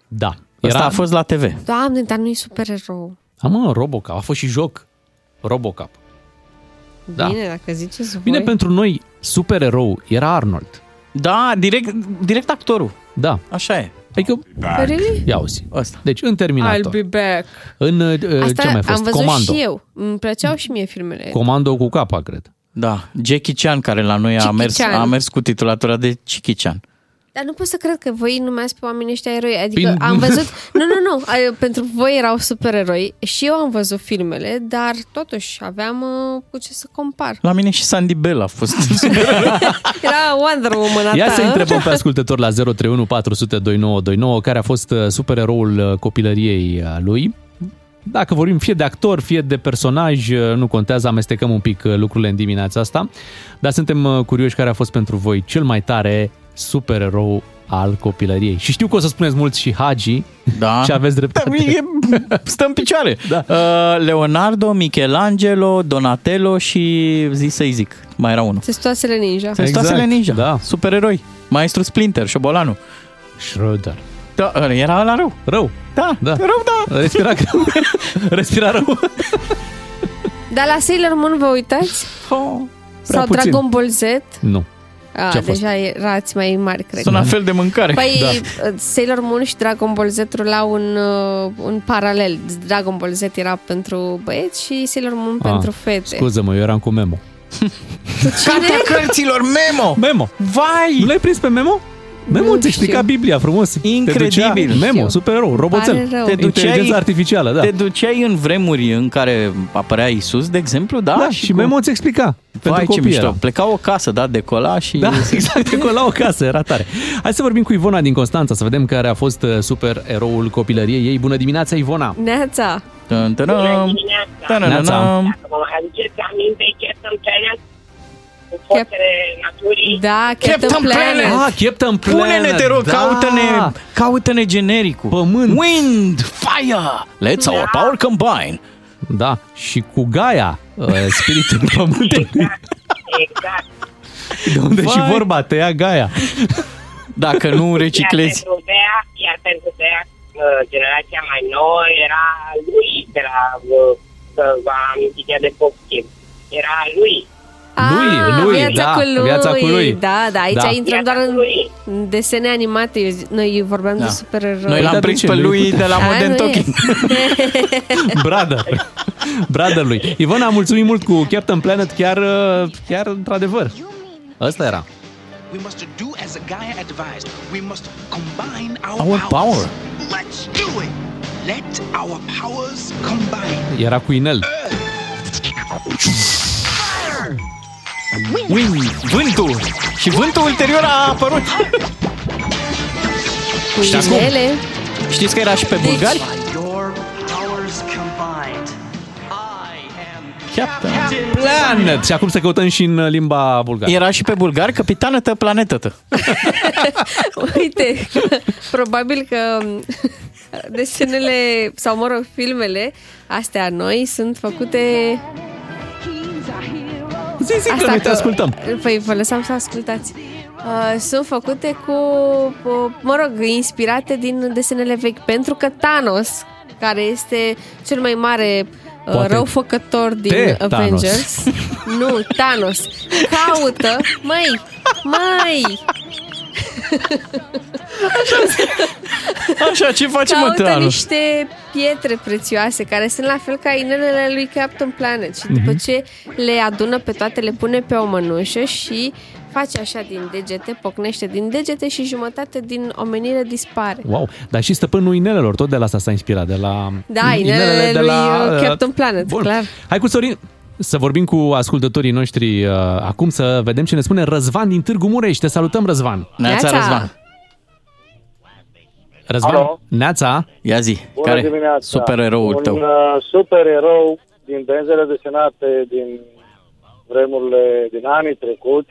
Da. Era... Asta a fost la TV. Doamne, dar nu-i supererou. A, mă, Robocop. A fost și joc. Robocop. Da. Bine, dacă ziceți voi. Bine, pentru noi, supererou era Arnold. Da, direct, direct actorul. Da. Așa e. Adică, Really? ia uzi. Asta. Deci, în Terminator. I'll be back. În uh, Asta ce mai fost? am văzut Comando. și eu. Îmi plăceau și mie filmele. Comando cu capa, cred. Da, Jackie Chan, care la noi a Jackie mers, Chan. a mers cu titulatura de Jackie Chan. Dar nu pot să cred că voi numeați pe oamenii ăștia eroi. Adică Bine. am văzut... Nu, nu, nu. a- Pentru voi erau supereroi. Și eu am văzut filmele, dar totuși aveam uh, cu ce să compar. La mine și Sandy Bell a fost. Era Wonder Woman a Ia ta. să întrebăm pe ascultător la 031 400 2929 care a fost uh, supereroul uh, copilăriei uh, lui. Dacă vorbim fie de actor, fie de personaj, uh, nu contează, amestecăm un pic uh, lucrurile în dimineața asta, dar suntem uh, curioși care a fost pentru voi cel mai tare supererou al copilăriei. Și știu că o să spuneți mulți și Hagi Da. și aveți dreptate. Stă în picioare. Da. Uh, Leonardo, Michelangelo, Donatello și zi să-i zic, mai era unul. Testoasele ninja. Exact. Testoasele Ninja. Da. Supereroi. Maestru Splinter, șobolanu. Schröder. Da, era la rău. Rău. Da, Da. rău, da. Respira greu. Respira rău. Dar la Sailor Moon vă uitați? Oh, Sau puțin. Dragon Ball Z? Nu. A, Ce-a fost? deja erați mai mari, cred. Sunt la fel de mâncare. Păi Da. uh, Sailor Moon și Dragon Ball Z rulau în, uh, în paralel. Dragon Ball Z era pentru băieți și Sailor Moon Ah, pentru fete. Scuză-mă, eu eram cu Memo. Cartea cărților Memo! Memo! Vai! Nu l-ai prins pe Memo? Memo Nu îți explica știu. Biblia frumos. Incredibil. Te ducea, Memo, supererou, roboțel. Pare rău. Te duceai- Inteligența artificială, da. Te duceai în vremuri în care apărea Isus, de exemplu, da? Da, și Memo îți explica. Vai, Pentru ce copii mișto. era. Pleca o casă, da, decola și... Da, exact, acolo la o casă, era tare. Hai să vorbim cu Ivona din Constanța, să vedem care a fost uh, super eroul copilăriei ei. Bună dimineața, Ivona! Neața! Dun, dun, Bună dun. dimineața! Ta-na-na-na. Neața. Dacă forțele naturii. Da, Captain Planet! Ah, Captain Planet! Pune-ne, te rog, da. caută-ne, caută-ne genericul. Pământ. Wind, fire, let's our power combine. Da, și cu Gaia, uh, spiritul pământului. Exact. De unde și Vai. vorba, te ia Gaia. Dacă nu Iar reciclezi. pentru Bea, iar pentru Bea, uh, generația mai nouă era lui de la uh, că v-am amintit ea de Pop Team. Era lui. Lui, Ah, lui, viața da, cu lui. viața cu lui. Da, da, aici Da. intrăm doar în lui. în desene animate. Eu zi- Noi vorbeam Da. de supereroi. Noi Păi, l-am dar de prins ce? pe Nu-i lui putem. de la A, Modern nu Talking. Brother. Brother lui. Ivona, mulțumim mult cu Captain Planet, chiar, uh, chiar într-adevăr. Ăsta era. We must do as a Gaia advised. We must combine our, Our power. Let's do it. Let our powers combine. Era cu inel. Wind, vântul. Și vântul ulterior a apărut. Cu Și acum? inele. Știți că era și pe bulgari? Your powers combined. Captain. Planet! Și acum să căutăm și în limba bulgară. Era și pe bulgari, capitană tă, planetă tă. Uite, probabil că desenele, sau mă rog, filmele astea noi sunt făcute... Zi, zi, că noi te ascultăm. Păi vă lăsam să ascultați. Uh, sunt făcute cu, cu, mă rog, inspirate din desenele vechi, pentru că Thanos, care este cel mai mare uh, Poate răufăcător din te, Thanos. Avengers, nu, Thanos, caută, măi, măi, Așa, ce face mă caută Thanos? niște pietre prețioase care sunt la fel ca inelele lui Captain Planet și după ce le adună pe toate, le pune pe o mănușă și face așa din degete, pocnește din degete și jumătate din omenire dispare. Wow, dar și stăpânul inelelor, tot de la asta s-a inspirat, de la... Da, inelele lui uh, Captain Planet, Bun. clar. Hai cu Sorin, să vorbim cu ascultătorii noștri uh, acum, să vedem ce ne spune Răzvan din Târgu Mureș. Te salutăm, Răzvan. Neața, Neața. Răzvan. Răzvan, Alo? Neața. Ia zi, Bună care dimineața. supereroul Un tău? uh, supererou din benzele desenate din vremurile, din anii trecuți,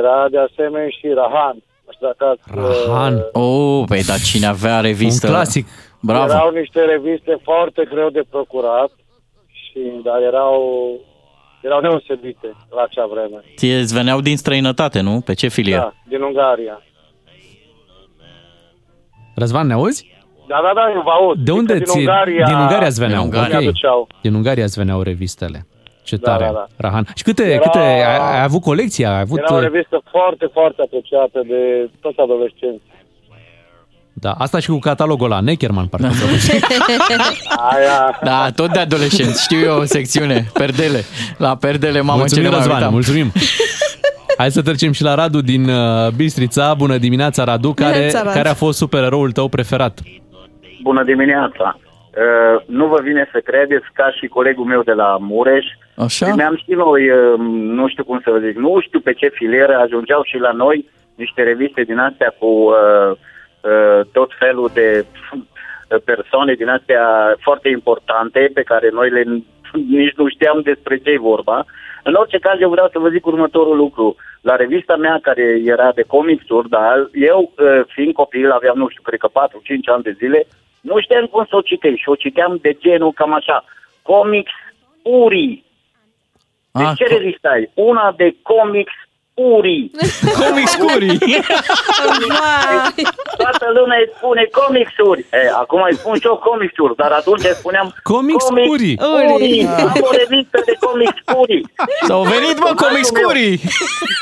era de asemenea și Rahan. Nu știu dacă ați, uh, Rahan. Oh, păi, dar cine avea revistă? Un clasic. Bravo. Erau niște reviste foarte greu de procurat, și, dar erau, erau neosebite la acea vreme. Ție îți veneau din străinătate, nu? Pe ce filie? Da, din Ungaria. Răzvan, ne auzi? Da, da, da, eu vă aud. De unde Adică ți din Ungaria, Din Ungaria îți veneau. Din Ungaria. ok. mi-aduceau. Din Ungaria îți veneau revistele. Ce Da, tare, da, da. Rahan. Și câte, Era- câte ai, ai avut colecții? Ai avut... Era o revistă foarte, foarte apreciată de toți adolescenți. Da, asta și cu catalogul ăla, Neckerman, parcă. Aia. Da, tot de adolescenți. Știu eu o secțiune, perdele. La perdele, mamă, mulțumim, ce ne mai Răzvan, uitam. mulțumim. Hai să trecem și la Radu din uh, Bistrița. Bună dimineața, Radu. Care, Dimineața, Radu. care a fost supereroul tău preferat? Bună dimineața! Uh, nu vă vine să credeți, ca și colegul meu de la Mureș, Așa? mi-am și noi, uh, nu știu cum să vă zic, nu știu pe ce filieră ajungeau și la noi niște reviste din astea cu uh, uh, tot felul de uh, persoane din astea foarte importante pe care noi le nici nu știam despre ce e vorba. În orice caz, eu vreau să vă zic următorul lucru. La revista mea, care era de comicsuri, dar eu, uh, fiind copil, aveam, nu știu, cred că 4-5 ani de zile, nu știam cum să o citești și o citeam de genul cam așa. Comics Uri. De Ah, ce revistă ai? Una de comics Uri. Comics Uri. Toată lumea îi spune comicsuri. E, acum îi spun și eu comicsuri, dar atunci îi spuneam Comics Uri. Uri. Am o revistă de comics Uri. S-au venit, mă, Comics Personajul meu- Uri.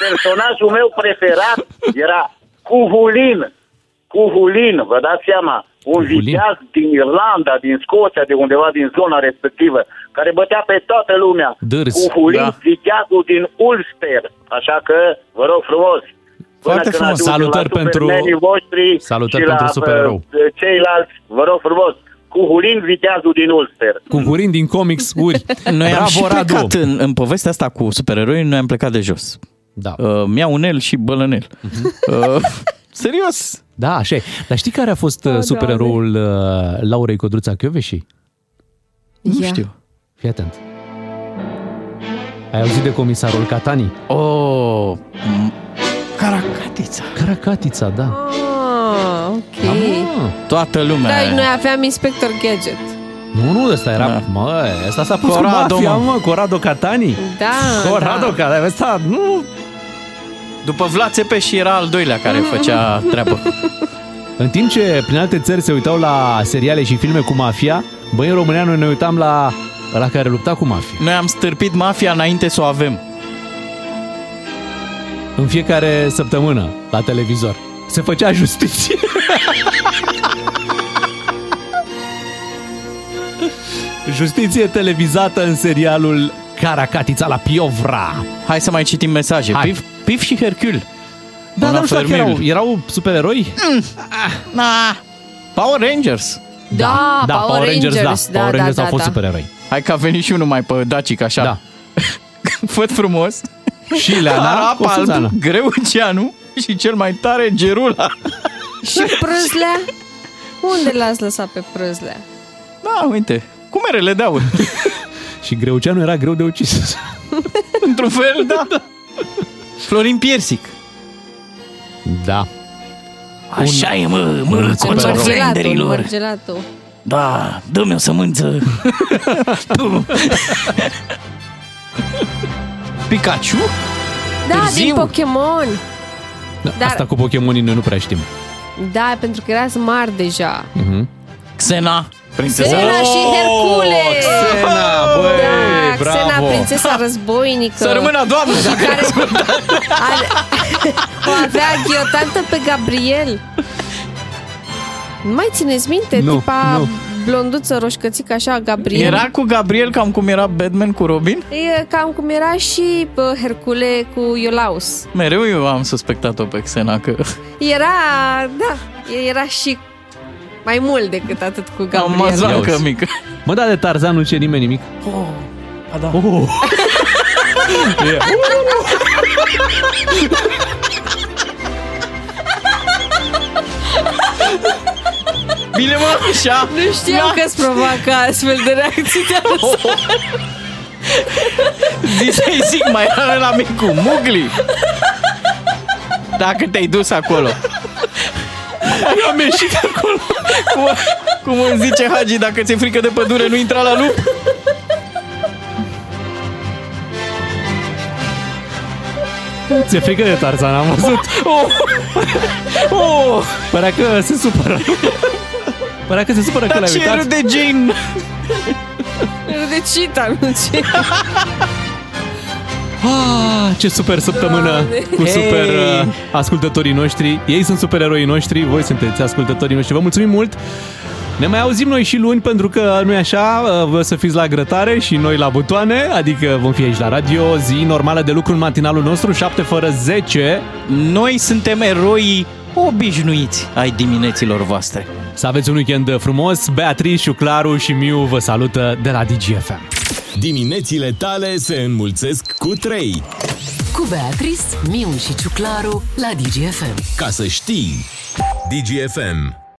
Personajul meu preferat era Cuhulin. Cuhulin, vă dați seama, un viteaz din Irlanda, din Scoția, de undeva din zona respectivă, care bătea pe toată lumea. Dârs, Cuhulin, da. viteazul din Ulster. Așa că, vă rog frumos, Până Foarte când frumos. ajungem Salutări la pentru- supermenii voștri Salutări și pentru la supererou. uh, ceilalți, vă rog frumos, Cuhulin, viteazul din Ulster. Cu curin din comics Uri. Noi am Bravo, și Radu. plecat în, în povestea asta cu supereroi, noi am plecat de jos. Da. Uh, mi-au unel și bălănel. Uh, serios. Da, așa e. Dar știi care a fost uh, supereroul uh, Laurei Codruța Chioveși? Nu Ia. știu. Fii atent. Ai auzit de comisarul Catani? Oh, Caracatița. Caracatița, da. Ah, ok. Toată lumea. Da, noi aveam Inspector Gadget. Nu, nu, ăsta era... Da. Mă, ăsta s-a pus Corrado, cu mafia, mă. mă, Corrado Catani. Da, Corrado da. Catani, ăsta, nu... După Vlad Țepeș era al doilea care făcea treabă. În timp ce prin alte țări se uitau la seriale și filme cu mafia, băi, în România noi ne uitam la la care lupta cu mafia. Noi am stârpit mafia înainte să o avem. În fiecare săptămână, la televizor. Se făcea justiție. Justiție televizată în serialul Caracatița la Piovra. Hai să mai citim mesaje. Hai. Pif, Pif și Hercule. Da, Un dar nu știu dacă fermier. erau, erau supereroi? Na, Power Rangers. Da, da, Power Power Rangers, Rangers, da. da, Power Rangers da, au fost da. supereroi. Hai că a venit și unul mai pe Dacic, așa. Da. Făt frumos. Și Leana Arap cu Suzana. alb, greu Ceanu și cel mai tare Gerula. Și prâzlea? Unde l-ați lăsat pe prâzlea? Da, uite, cu merele de aur. Și Greuceanu era greu de ucis. Într-un fel, da. Florin Piersic. Da. Așa e, mă, mă, un coța supererou. flenderilor. Mărgelatul. Da, dă-mi o sămânță. Pikachu? Da, Târziu. din Pokémon. Da, Dar- Asta cu Pokémonii noi nu prea știm. Da, pentru că era smart deja. Mhm. Xena, prințesa. Xena și Hercule! Xena, băi, da, bravo. Xena, prințesa războinică. Să rămână, doamne, dacă care are, o avea ghiotantă pe Gabriel. Nu mai țineți minte? Nu, Tipa nu. blonduță, roșcățică, așa, Gabriel. Era cu Gabriel cam cum era Batman cu Robin? E cam cum era și bă, Hercule cu Iolaus. Mereu eu am suspectat-o pe Xena că Era, da, era și mai mult decât atât cu am Gabriel. mazancă mică. Mă, da, de Tarzan nu ce nimeni nimic. Oh, a, da. Oh. E. Bine, mă, așa. Nu știam că îți provoacă astfel de reacții de Zi să-i zic, mai era la micu, Mugli. Dacă te-ai dus acolo. Eu am ieșit acolo. Cum, cum îmi zice Hagi, dacă ți-e frică de pădure, nu intra la lup. Ți-e frică de Tarzan, am văzut. Oh, oh, Părea că se supără. Părea că se supără că dar l-ai ce uitat. râde Jane? de cita, nu ce... Ah, ce super săptămână Doamne. cu super Hey! uh, ascultătorii noștri. Ei sunt supereroii noștri, voi sunteți ascultătorii noștri. Vă mulțumim mult! Ne mai auzim noi și luni pentru că nu e așa, uh, vă să fiți la grătare și noi la butoane, adică vom fi aici la radio, zi normală de lucru în matinalul nostru, 7 fără 10. Noi suntem eroi obișnuiți ai dimineților voastre. Să aveți un weekend frumos, Beatrice, Claru și Miu vă salută de la DGFM. Diminețile tale se înmulțesc cu 3. Cu Beatrice, Miu și Ciuclaru la DGFM. Ca să știi, DGFM